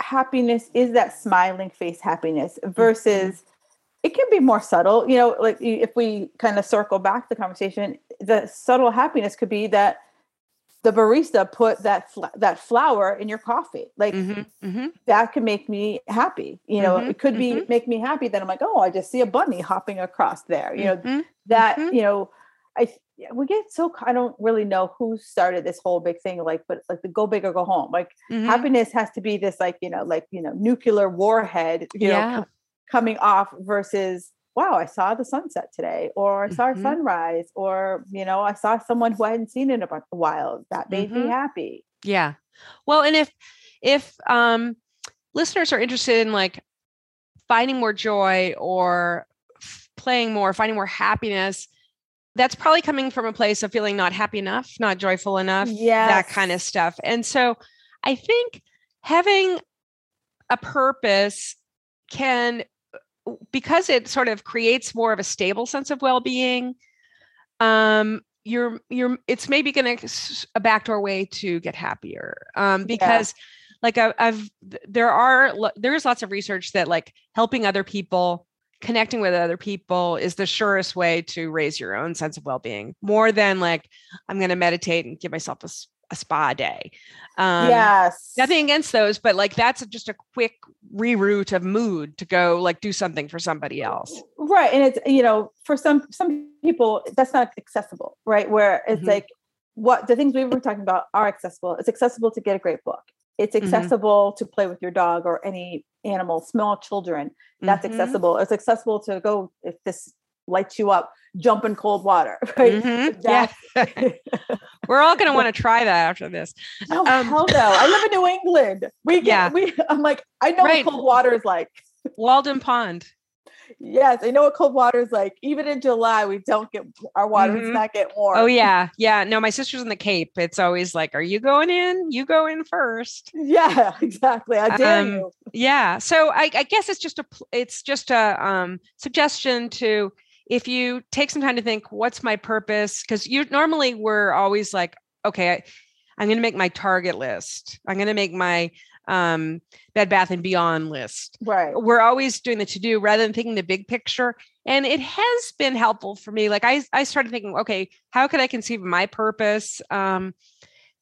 happiness is that smiling face happiness mm-hmm. versus it can be more subtle. You know, like if we kind of circle back the conversation, the subtle happiness could be that the barista put that fl- that flower in your coffee. Like Mhm, mhm. that can make me happy. You know, Mhm, it could be make me happy that I'm like, oh, I just see a bunny hopping across there. You know, Mhm, that Mhm. you know i we get so i don't really know who started this whole big thing like but like the go big or go home like happiness has to be this like you know like you know nuclear warhead you know Yeah. co- coming off versus wow i saw the sunset today or i saw a Mhm. sunrise or you know i saw someone who i hadn't seen in a while that made me Mhm. happy Yeah. Well, and if if um listeners are interested in like finding more joy or f- playing more, finding more happiness, that's probably coming from a place of feeling not happy enough, not joyful enough, yes. that kind of stuff. And so I think having a purpose can because it sort of creates more of a stable sense of well-being um you're you're it's maybe going to a backdoor way to get happier um because yeah. like I, i've there are there's lots of research that like helping other people connecting with other people is the surest way to raise your own sense of well-being more than like i'm going to meditate and give myself a a spa day. Um, yes. Nothing against those, but like that's just a quick reroute of mood to go like do something for somebody else. Right. And it's, you know, for some, some people that's not accessible, right? Where it's mm-hmm. like what the things we were talking about are accessible. It's accessible to get a great book. It's mm-hmm. accessible mm-hmm. to play with your dog or any animal, small children. That's mm-hmm. accessible. It's accessible to go if this lights you up jump in cold water right mm-hmm. yeah we're all going to want to try that after this oh um, hell no i live in new england we get yeah. we i'm like i know right. what cold water is like walden pond Yes, I know what cold water is like. Even in July, we don't get our water mm-hmm. does not get warm. Oh yeah, yeah. No, my sister's in the Cape. It's always like, "Are you going in? You go in first. Yeah, exactly. I dare um, you. Yeah. So I, I, guess it's just a it's just a um, suggestion to if you take some time to think, what's my purpose? Because you normally we're always like, okay, I, I'm going to make my target list. I'm going to make my um, Bed Bath and Beyond list. Right. We're always doing the to do rather than thinking the big picture. And it has been helpful for me. Like I, I started thinking, okay, how could I conceive my purpose? Um,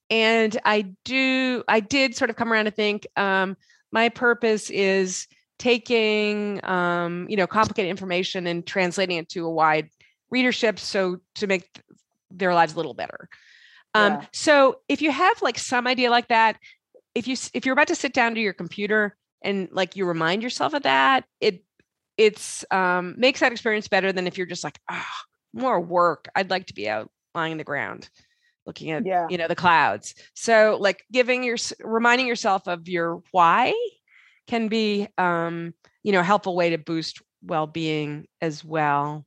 and I do, I did sort of come around to think um, my purpose is taking um, you know complicated information and translating it to a wide readership so to make their lives a little better um, yeah. so if you have like some idea like that if you if you're about to sit down to your computer and like you remind yourself of that it it's um, makes that experience better than if you're just like ah oh, more work i'd like to be out lying on the ground looking at yeah. you know the clouds so like giving your reminding yourself of your why can be um, you know a helpful way to boost well-being as well.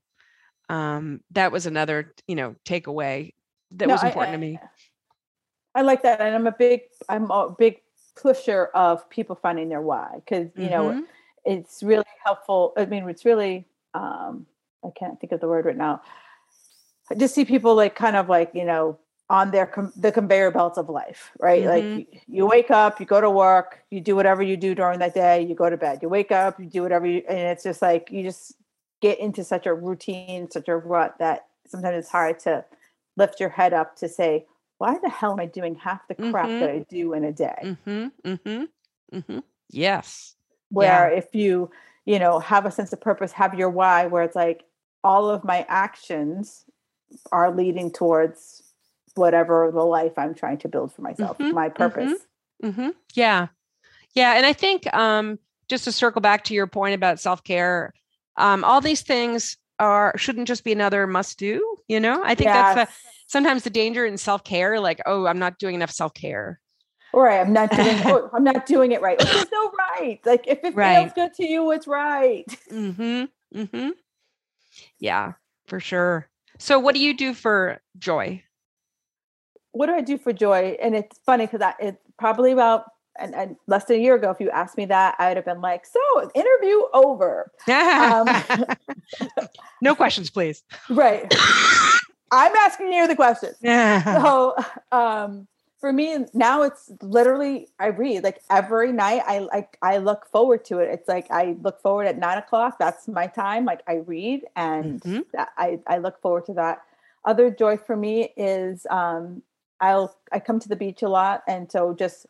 Um, that was another you know takeaway that no, was important I, I, to me. I like that and i'm a big i'm a big pusher of people finding their why because you mm-hmm. know it's really helpful i mean it's really um, i can't think of the word right now. I just see people like kind of like you know on their com- the conveyor belts of life, right? Mm-hmm. Like you, you, wake up, you go to work, you do whatever you do during that day, you go to bed. You wake up, you do whatever you, and it's just like you just get into such a routine, such a rut that sometimes it's hard to lift your head up to say, why the hell am I doing half the crap mm-hmm. that I do in a day? Mm-hmm. Mm-hmm. mm-hmm. Yes. Where yeah. if you, you know, have a sense of purpose, have your why, where it's like all of my actions are leading towards whatever the life I'm trying to build for myself, mm-hmm, my purpose. Mm-hmm, mm-hmm. Yeah. Yeah. And I think um, just to circle back to your point about self care, um, all these things are shouldn't just be another must do. You know, I think yes. that's a, sometimes the danger in self care, like, oh, I'm not doing enough self care. Right. I'm not doing. oh, I'm not doing it right. There's no right. Like if it right. feels good to you, it's right. Hmm. Hmm. Yeah. For sure. So, what do you do for joy? What do I do for joy? And it's funny because I it's probably about and, and, less than a year ago, if you asked me that, I would have been like, "So, interview over." Um, no questions, please. Right. I'm asking you the questions. so, um, for me now, it's literally I read like every night. I like I look forward to it. It's like I look forward at nine o'clock. That's my time. Like I read, and mm-hmm. I I look forward to that. Other joy for me is um, I'll I come to the beach a lot, and so just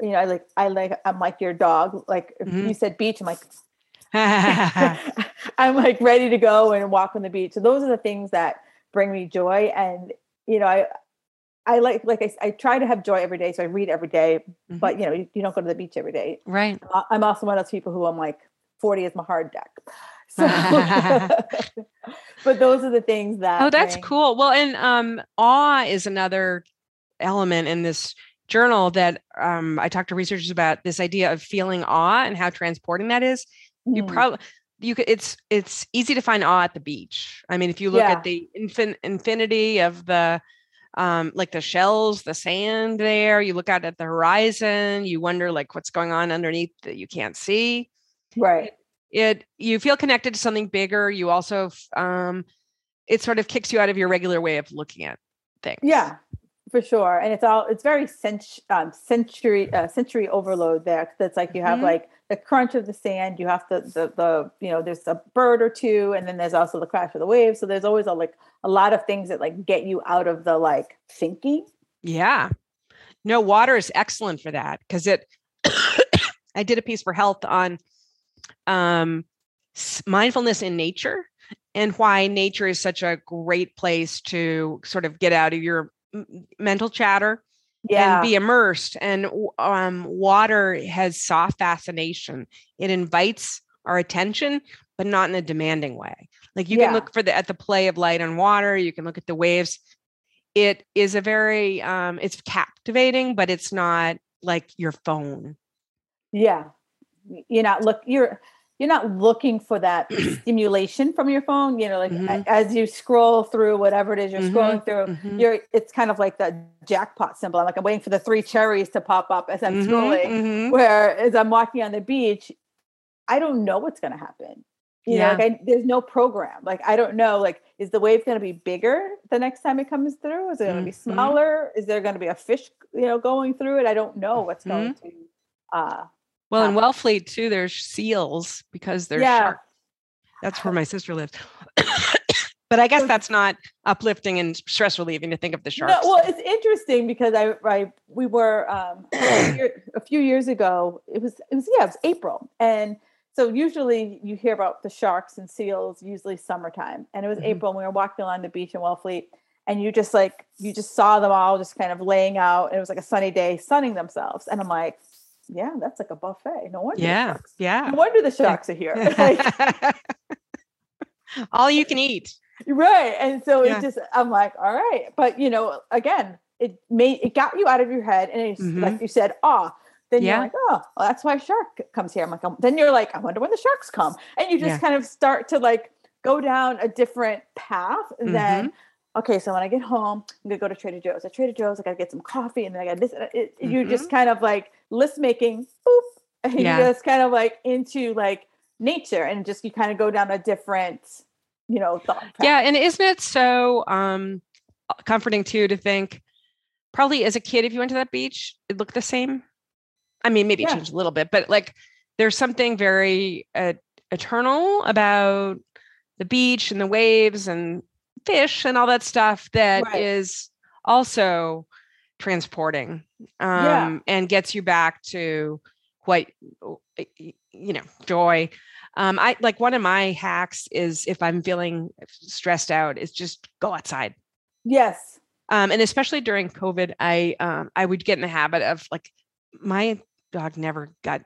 you know, I like I like I'm like your dog. Like if mm-hmm. you said beach, I'm like I'm like ready to go and walk on the beach. So those are the things that bring me joy. And you know, I I like like I, I try to have joy every day. So I read every day, mm-hmm. but you know, you, you, don't go to the beach every day. Right. I'm also one of those people who I'm like 40 is my hard deck. So, but those are the things that. Oh, that's bring. cool. Well, and um, awe is another element in this journal that um, I talked to researchers about this idea of feeling awe and how transporting that is. Mm. You probably you could it's it's easy to find awe at the beach. I mean, if you look yeah. at the infin- infinity of the um, like the shells, the sand there, you look out at the horizon, you wonder like what's going on underneath that you can't see. Right. It, it you feel connected to something bigger. You also um, it sort of kicks you out of your regular way of looking at things. Yeah, for sure. And it's all it's very cent- um, sensory uh, sensory overload there. That's like you have mm-hmm. like the crunch of the sand. You have the, the the you know there's a bird or two, and then there's also the crash of the waves. So there's always a like a lot of things that like get you out of the like thinking. Yeah. No, water is excellent for that because it. I did a piece for health on um, mindfulness in nature and why nature is such a great place to sort of get out of your mental chatter yeah. and be immersed. And um, water has soft fascination. It invites our attention, but not in a demanding way. Like you yeah. can look for the at the play of light on water. You can look at the waves. It is a very um, it's captivating, but it's not like your phone. Yeah, you're not look. You're you're not looking for that stimulation from your phone you know like mm-hmm. as you scroll through whatever it is you're mm-hmm. scrolling through mm-hmm. you're it's kind of like the jackpot symbol i'm like i'm waiting for the three cherries to pop up as i'm mm-hmm. scrolling mm-hmm. where as i'm walking on the beach i don't know what's going to happen you yeah. know like I, there's no program like i don't know like is the wave going to be bigger the next time it comes through is it going to be mm-hmm. smaller is there going to be a fish you know going through it i don't know what's going to uh well, in Wellfleet too, there's seals because there's yeah. sharks. That's where my sister lives. but I guess that's not uplifting and stress relieving to think of the sharks. No, well, it's interesting because I, I we were um, a, few years ago. It was it was yeah, it was April, and so usually you hear about the sharks and seals usually summertime, and it was mm-hmm. April. and We were walking along the beach in Wellfleet, and you just like you just saw them all just kind of laying out. And it was like a sunny day, sunning themselves, and I'm like, yeah, that's like a buffet. No wonder. Yeah, yeah. No wonder the sharks are here. all you can eat. Right, and so yeah. it just I'm like, all right, but you know, again, it made it got you out of your head, and it's mm-hmm. like you said, ah. Then yeah. you're like, oh, well, that's why shark comes here. I'm like, um, then you're like, I wonder when the sharks come, and you just yeah. kind of start to like go down a different path mm-hmm. than okay, so when I get home, I'm gonna go to Trader Joe's. At Trader Joe's, I gotta get some coffee, and then I got this. It, mm-hmm. You just kind of like list making, boop, and yeah. you just kind of like into like nature, and just you kind of go down a different, you know, thought. Path. Yeah, and isn't it so um comforting too to think? Probably as a kid, if you went to that beach, it looked the same. I mean, maybe yeah. it changed a little bit, but like there's something very uh, eternal about the beach and the waves and fish and all that stuff that right. is also transporting um, yeah. and gets you back to what you know joy um, i like one of my hacks is if i'm feeling stressed out is just go outside yes um, and especially during covid i um, i would get in the habit of like my dog never got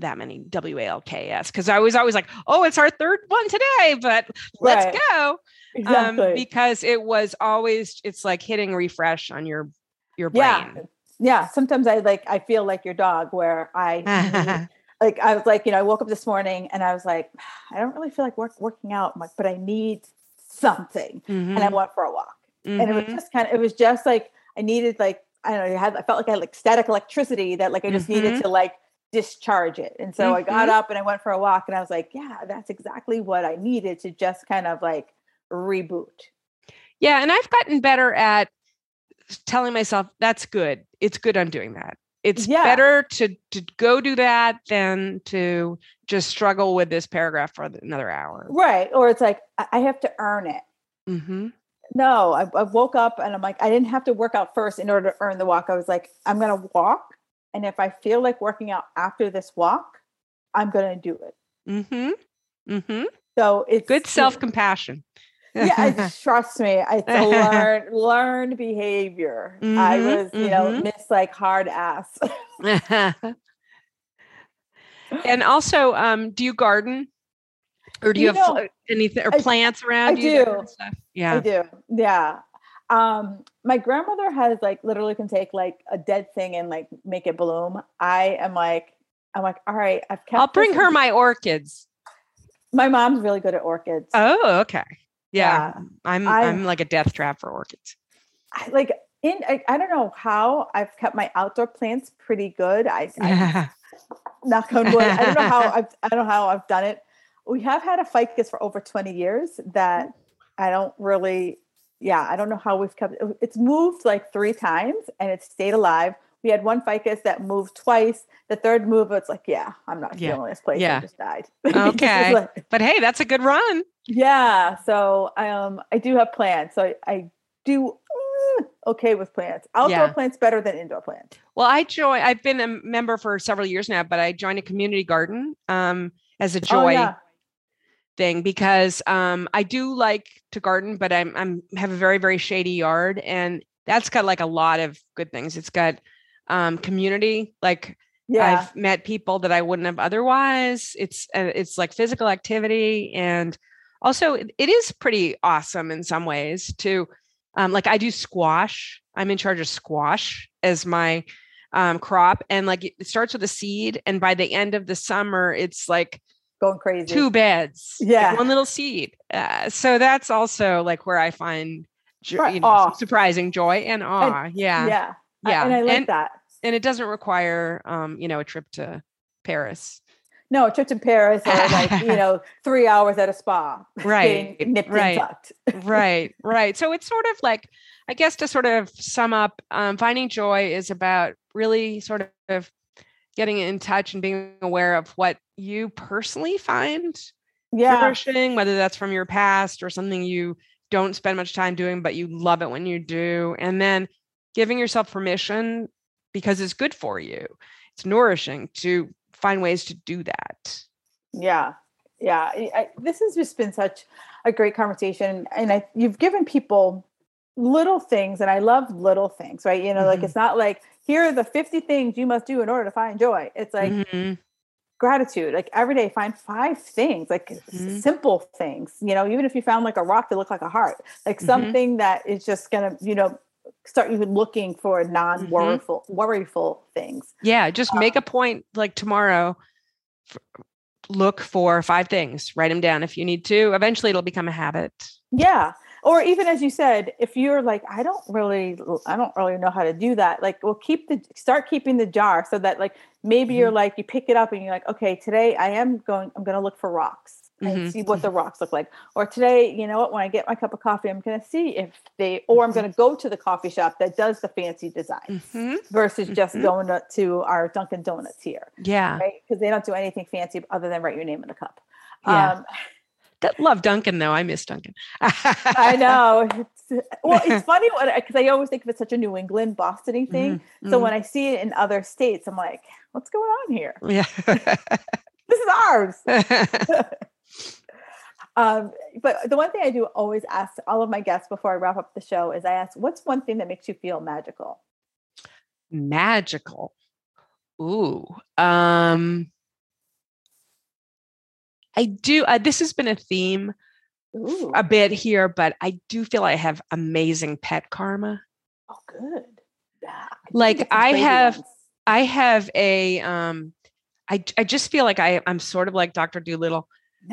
that many WALKS because I was always like, oh, it's our third one today, but let's right. go. Um, exactly. Um, because it was always, it's like hitting refresh on your your brain. Yeah. Yeah. Sometimes I like I feel like your dog where I like I was like, you know, I woke up this morning and I was like, I don't really feel like work, working out, much, but I need something. Mm-hmm. And I mm-hmm. went for a walk. Mm-hmm. And it was mm-hmm. just kind of it was just like I needed like I don't know, I had I felt like I had like static electricity that like I just mm-hmm. needed to like discharge it. And so mm-hmm. I got mm-hmm. up and I went for a walk and I was like, yeah, that's exactly what I needed to just kind of like reboot. Yeah. And I've gotten better at telling myself that's good. It's good I'm doing that. It's yeah. better to to go do that than to just struggle with this paragraph for another hour. Right. Or it's like I have to earn it. Mm-hmm. No, I, I woke up and I'm like, I didn't have to work out first in order to earn the walk. I was like, I'm gonna walk and if I feel like working out after this walk, I'm going to do it. Mm-hmm. Mm-hmm. So it's good self compassion. yeah, trust me, it's a learned learned behavior. Mm-hmm, I was, you know, mm-hmm. miss like hard ass. and also, um, do you garden? Or do you, you have know, anything or plants around I you? Do. Yeah. I do. Yeah. Um, my grandmother has like literally can take like a dead thing and like make it bloom. I am like, I'm like, all right, I've kept. I'll bring her my orchids. My mom's really good at orchids. Oh, okay. Yeah, Yeah. I'm I- I'm like a death trap for orchids. I, like in, I, I don't know how I've kept my outdoor plants pretty good. I, I knock on wood. I don't know how I've, I don't know how I've done it. We have had a ficus for over 20 years that I don't really, yeah, I don't know how we've kept. It's moved like three times and it's stayed alive. We had one ficus that moved twice. The third move, it's like, yeah, I'm not Yeah. feeling this place. Yeah. I just died. Okay. Like- but hey, that's a good run. yeah. So um, I do have plants. So I, I do uh, okay with plants. Outdoor Yeah. plants better than indoor plants. Well, I join. I've been a member for several years now, but I joined a community garden um, as a joy Oh, yeah. Thing because um, I do like to garden, but I'm I'm have a very very shady yard, and that's got like a lot of good things. It's got um, community, like Yeah. I've met people that I wouldn't have otherwise. It's uh, it's like physical activity, and also it, it is pretty awesome in some ways too. Um, like I do squash. I'm in charge of squash as my um, crop, and like it starts with a seed, and by the end of the summer, it's like Going crazy. two beds, like Yeah. one little seat. Uh, so that's also like where I find jo- you know, surprising joy and awe. yeah, Yeah. I- yeah, And I like and, that. and it doesn't require um, you know a trip to Paris. No, a trip to Paris or like, you know, three hours at a spa. Right, nipped right. and tucked. right right so it's sort of like i guess to sort of sum up um, finding joy is about really sort of getting in touch and being aware of what you personally find Yeah. flourishing whether that's from your past or something you don't spend much time doing but you love it when you do and then giving yourself permission because it's good for you it's nourishing to find ways to do that Yeah. Yeah. I, this has just been such a great conversation. And I, you've given people little things, and I love little things, right? You know, like Mhm. it's not like, here are the 50 things you must do in order to find joy. It's like Mhm. Gratitude, like every day, find five things, like Mhm. simple things, you know, even if you found like a rock that looked like a heart, like Mhm. something that is just going to, you know, start even looking for non worryful, worryful things. Yeah, just make a point like tomorrow. f- Look for five things, write them down if you need to. Eventually, it'll become a habit. Yeah. Or even as you said, if you're like, I don't really, I don't really know how to do that. Like, well, keep the start keeping the jar so that like maybe you're like you pick it up and you're like, okay, today I am going, I'm going to look for rocks and Mhm. see what the rocks look like. Or today, you know what, when I get my cup of coffee, I'm going to see if they, or I'm going to go to the coffee shop that does the fancy design Mhm. versus just Mhm. going to, to our Dunkin' Donuts here, Yeah, right? Because they don't do anything fancy other than write your name in the cup. Yeah. Um, love Dunkin' though. I miss Dunkin'. I know. It's, well, it's funny because I always think of it such a New England, Bostony thing. So Mhm. when I see it in other states, I'm like, what's going on here? yeah. This is ours. Um, but the one thing I do always ask all of my guests before I wrap up the show is I ask, what's one thing that makes you feel magical? Magical. Ooh. Um. I do. Uh, this has been a theme Ooh, a bit here, but I do feel I have amazing pet karma. oh, good. Yeah, I Like, I have- ones. I have a um I I just feel like I I'm sort of like Dr. Dolittle.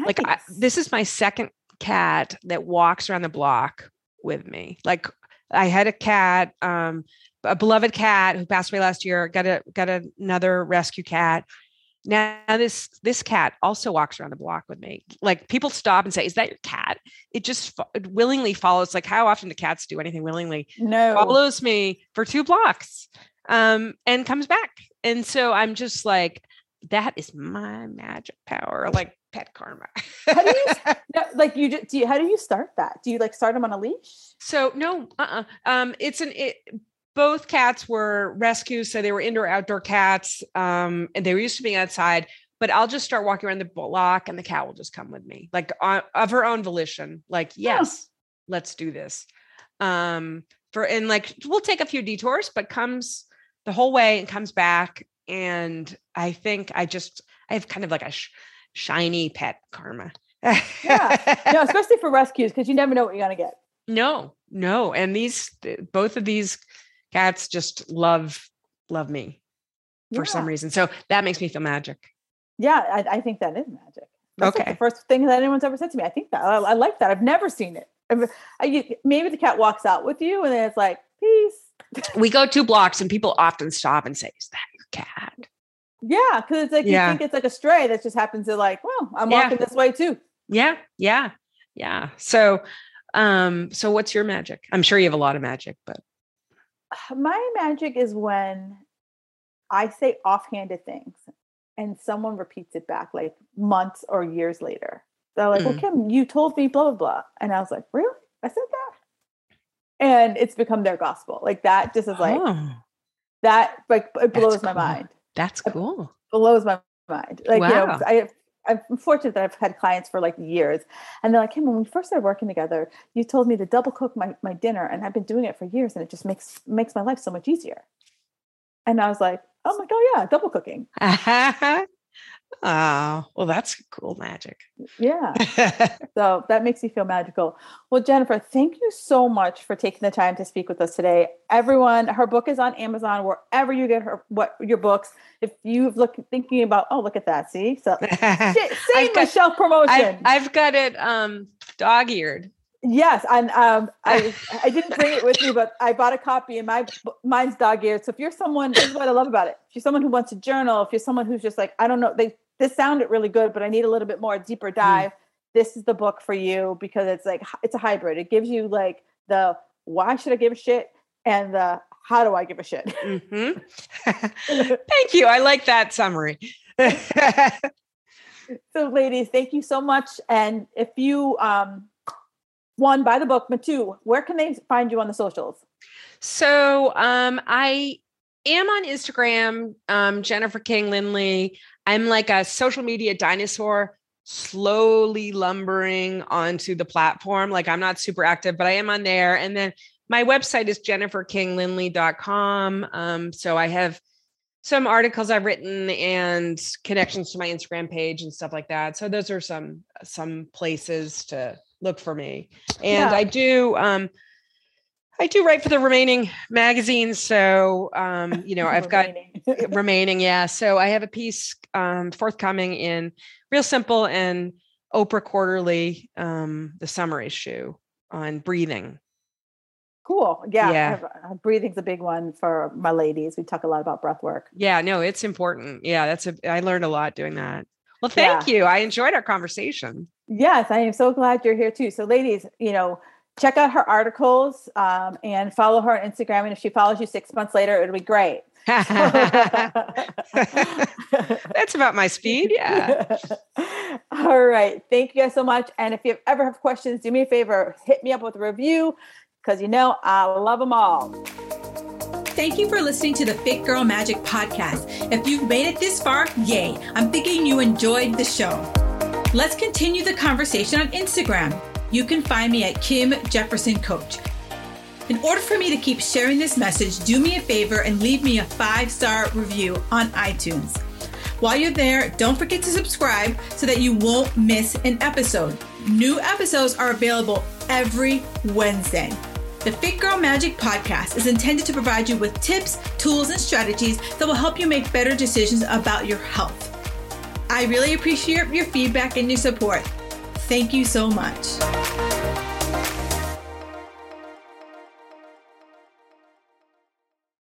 Like I, this is my second cat that walks around the block with me. Like I had a cat um a beloved cat who passed away last year, got a got another rescue cat. Now this this cat also walks around the block with me. Like people stop and say, "Is that your cat?" It just it willingly follows. Like how often do cats do anything willingly? no. follows me for two blocks um, and comes back. And so I'm just like, that is my magic power, like pet karma. How do you- No, like you, do you, how do you start that? Do you like start them on a leash? so no, uh-uh. um, it's an it, both cats were rescues, so they were indoor outdoor cats, um, and they were used to being outside. But I'll just start walking around the block, and the cat will just come with me, like on, of her own volition. Like, yes, let's do this. Um, for and like we'll take a few detours, but comes the whole way and comes back. And I think I just I have kind of like a sh- shiny pet karma. Yeah. no, especially for rescues because you never know what you're gonna get. No, no. And these, both of these cats just love, love me for yeah. some reason. So that makes me feel magic. Yeah, I, I think that is magic. That's okay. Like the first thing that anyone's ever said to me. I think that I, I like that. I've never seen it. I, maybe the cat walks out with you and then it's like, peace. we go two blocks and people often stop and say, Is that your cat? Yeah, because it's like yeah. you think it's like a stray that just happens to like, well, I'm yeah. walking this way too. Yeah, yeah, yeah. So um, so what's your magic? I'm sure you have a lot of magic, but my magic is when I say offhanded things and someone repeats it back like months or years later. They're like, mm. well, Kim, you told me blah, blah, blah. And I was like, really? I said that? And it's become their gospel. Like that just is like, oh. that like it blows my mind. That's cool. It blows my mind. Like, wow. you know, I I'm fortunate that I've had clients for like years. And they're like, hey, when we first started working together, you told me to double cook my, my dinner and I've been doing it for years and it just makes makes my life so much easier. And I was like, oh my god, yeah, double cooking. Oh, well, that's cool magic. Yeah. so that makes me feel magical. Well, Jennifer, thank you so much for taking the time to speak with us today. Everyone, her book is on Amazon, wherever you get her what your books. If you've look thinking about, oh, look at that, see? So same self promotion. I've, I've, got it um dog eared. Yes, and um, I I didn't bring it with me, but I bought a copy, and my mine's dog eared. So if you're someone, this is what I love about it. If you're someone who wants to journal, if you're someone who's just like, I don't know, they this sounded really good, but I need a little bit more deeper mm. dive. Mm. This is the book for you because it's like it's a hybrid. It gives you like the why should I give a shit and the how do I give a shit. Mm-hmm. Thank you. I like that summary. so, ladies, thank you so much. And if you um, one, buy the book, but two, where can they find you on the socials? So um, I am on Instagram, um, Jennifer King Lindley. I'm like a social media dinosaur, slowly lumbering onto the platform. Like I'm not super active, but I am on there. And then my website is jenniferkinglindley.com. Um, so I have some articles I've written and connections to my Instagram page and stuff like that. So those are some some places to look for me. And yeah. I do um I do write for the remaining magazines. So um, you know, I've got remaining, yeah. So I have a piece um forthcoming in Real Simple and Oprah Quarterly, um, the summer issue on breathing. Cool. Yeah. yeah. Have, uh, breathing's a big one for my ladies. We talk a lot about breath work. Yeah, no, it's important. Yeah, that's a I learned a lot doing that. Well, thank yeah. you. I enjoyed our conversation. Yes, I am so glad you're here too. So, ladies, you know, check out her articles um, and follow her on Instagram. And if she follows you six months later, it'll be great. That's about my speed. Yeah. All right. Thank you guys so much. And if you ever have questions, do me a favor, hit me up with a review because you know I love them all. Thank you for listening to the Fit Girl Magic podcast. If you've made it this far, yay. I'm thinking you enjoyed the show. Let's continue the conversation on Instagram. You can find me at Kim Jefferson Coach. In order for me to keep sharing this message, do me a favor and leave me a five star review on iTunes. While you're there, don't forget to subscribe so that you won't miss an episode. New episodes are available every Wednesday. The Fit Girl Magic podcast is intended to provide you with tips, tools, and strategies that will help you make better decisions about your health. I really appreciate your feedback and your support. Thank you so much.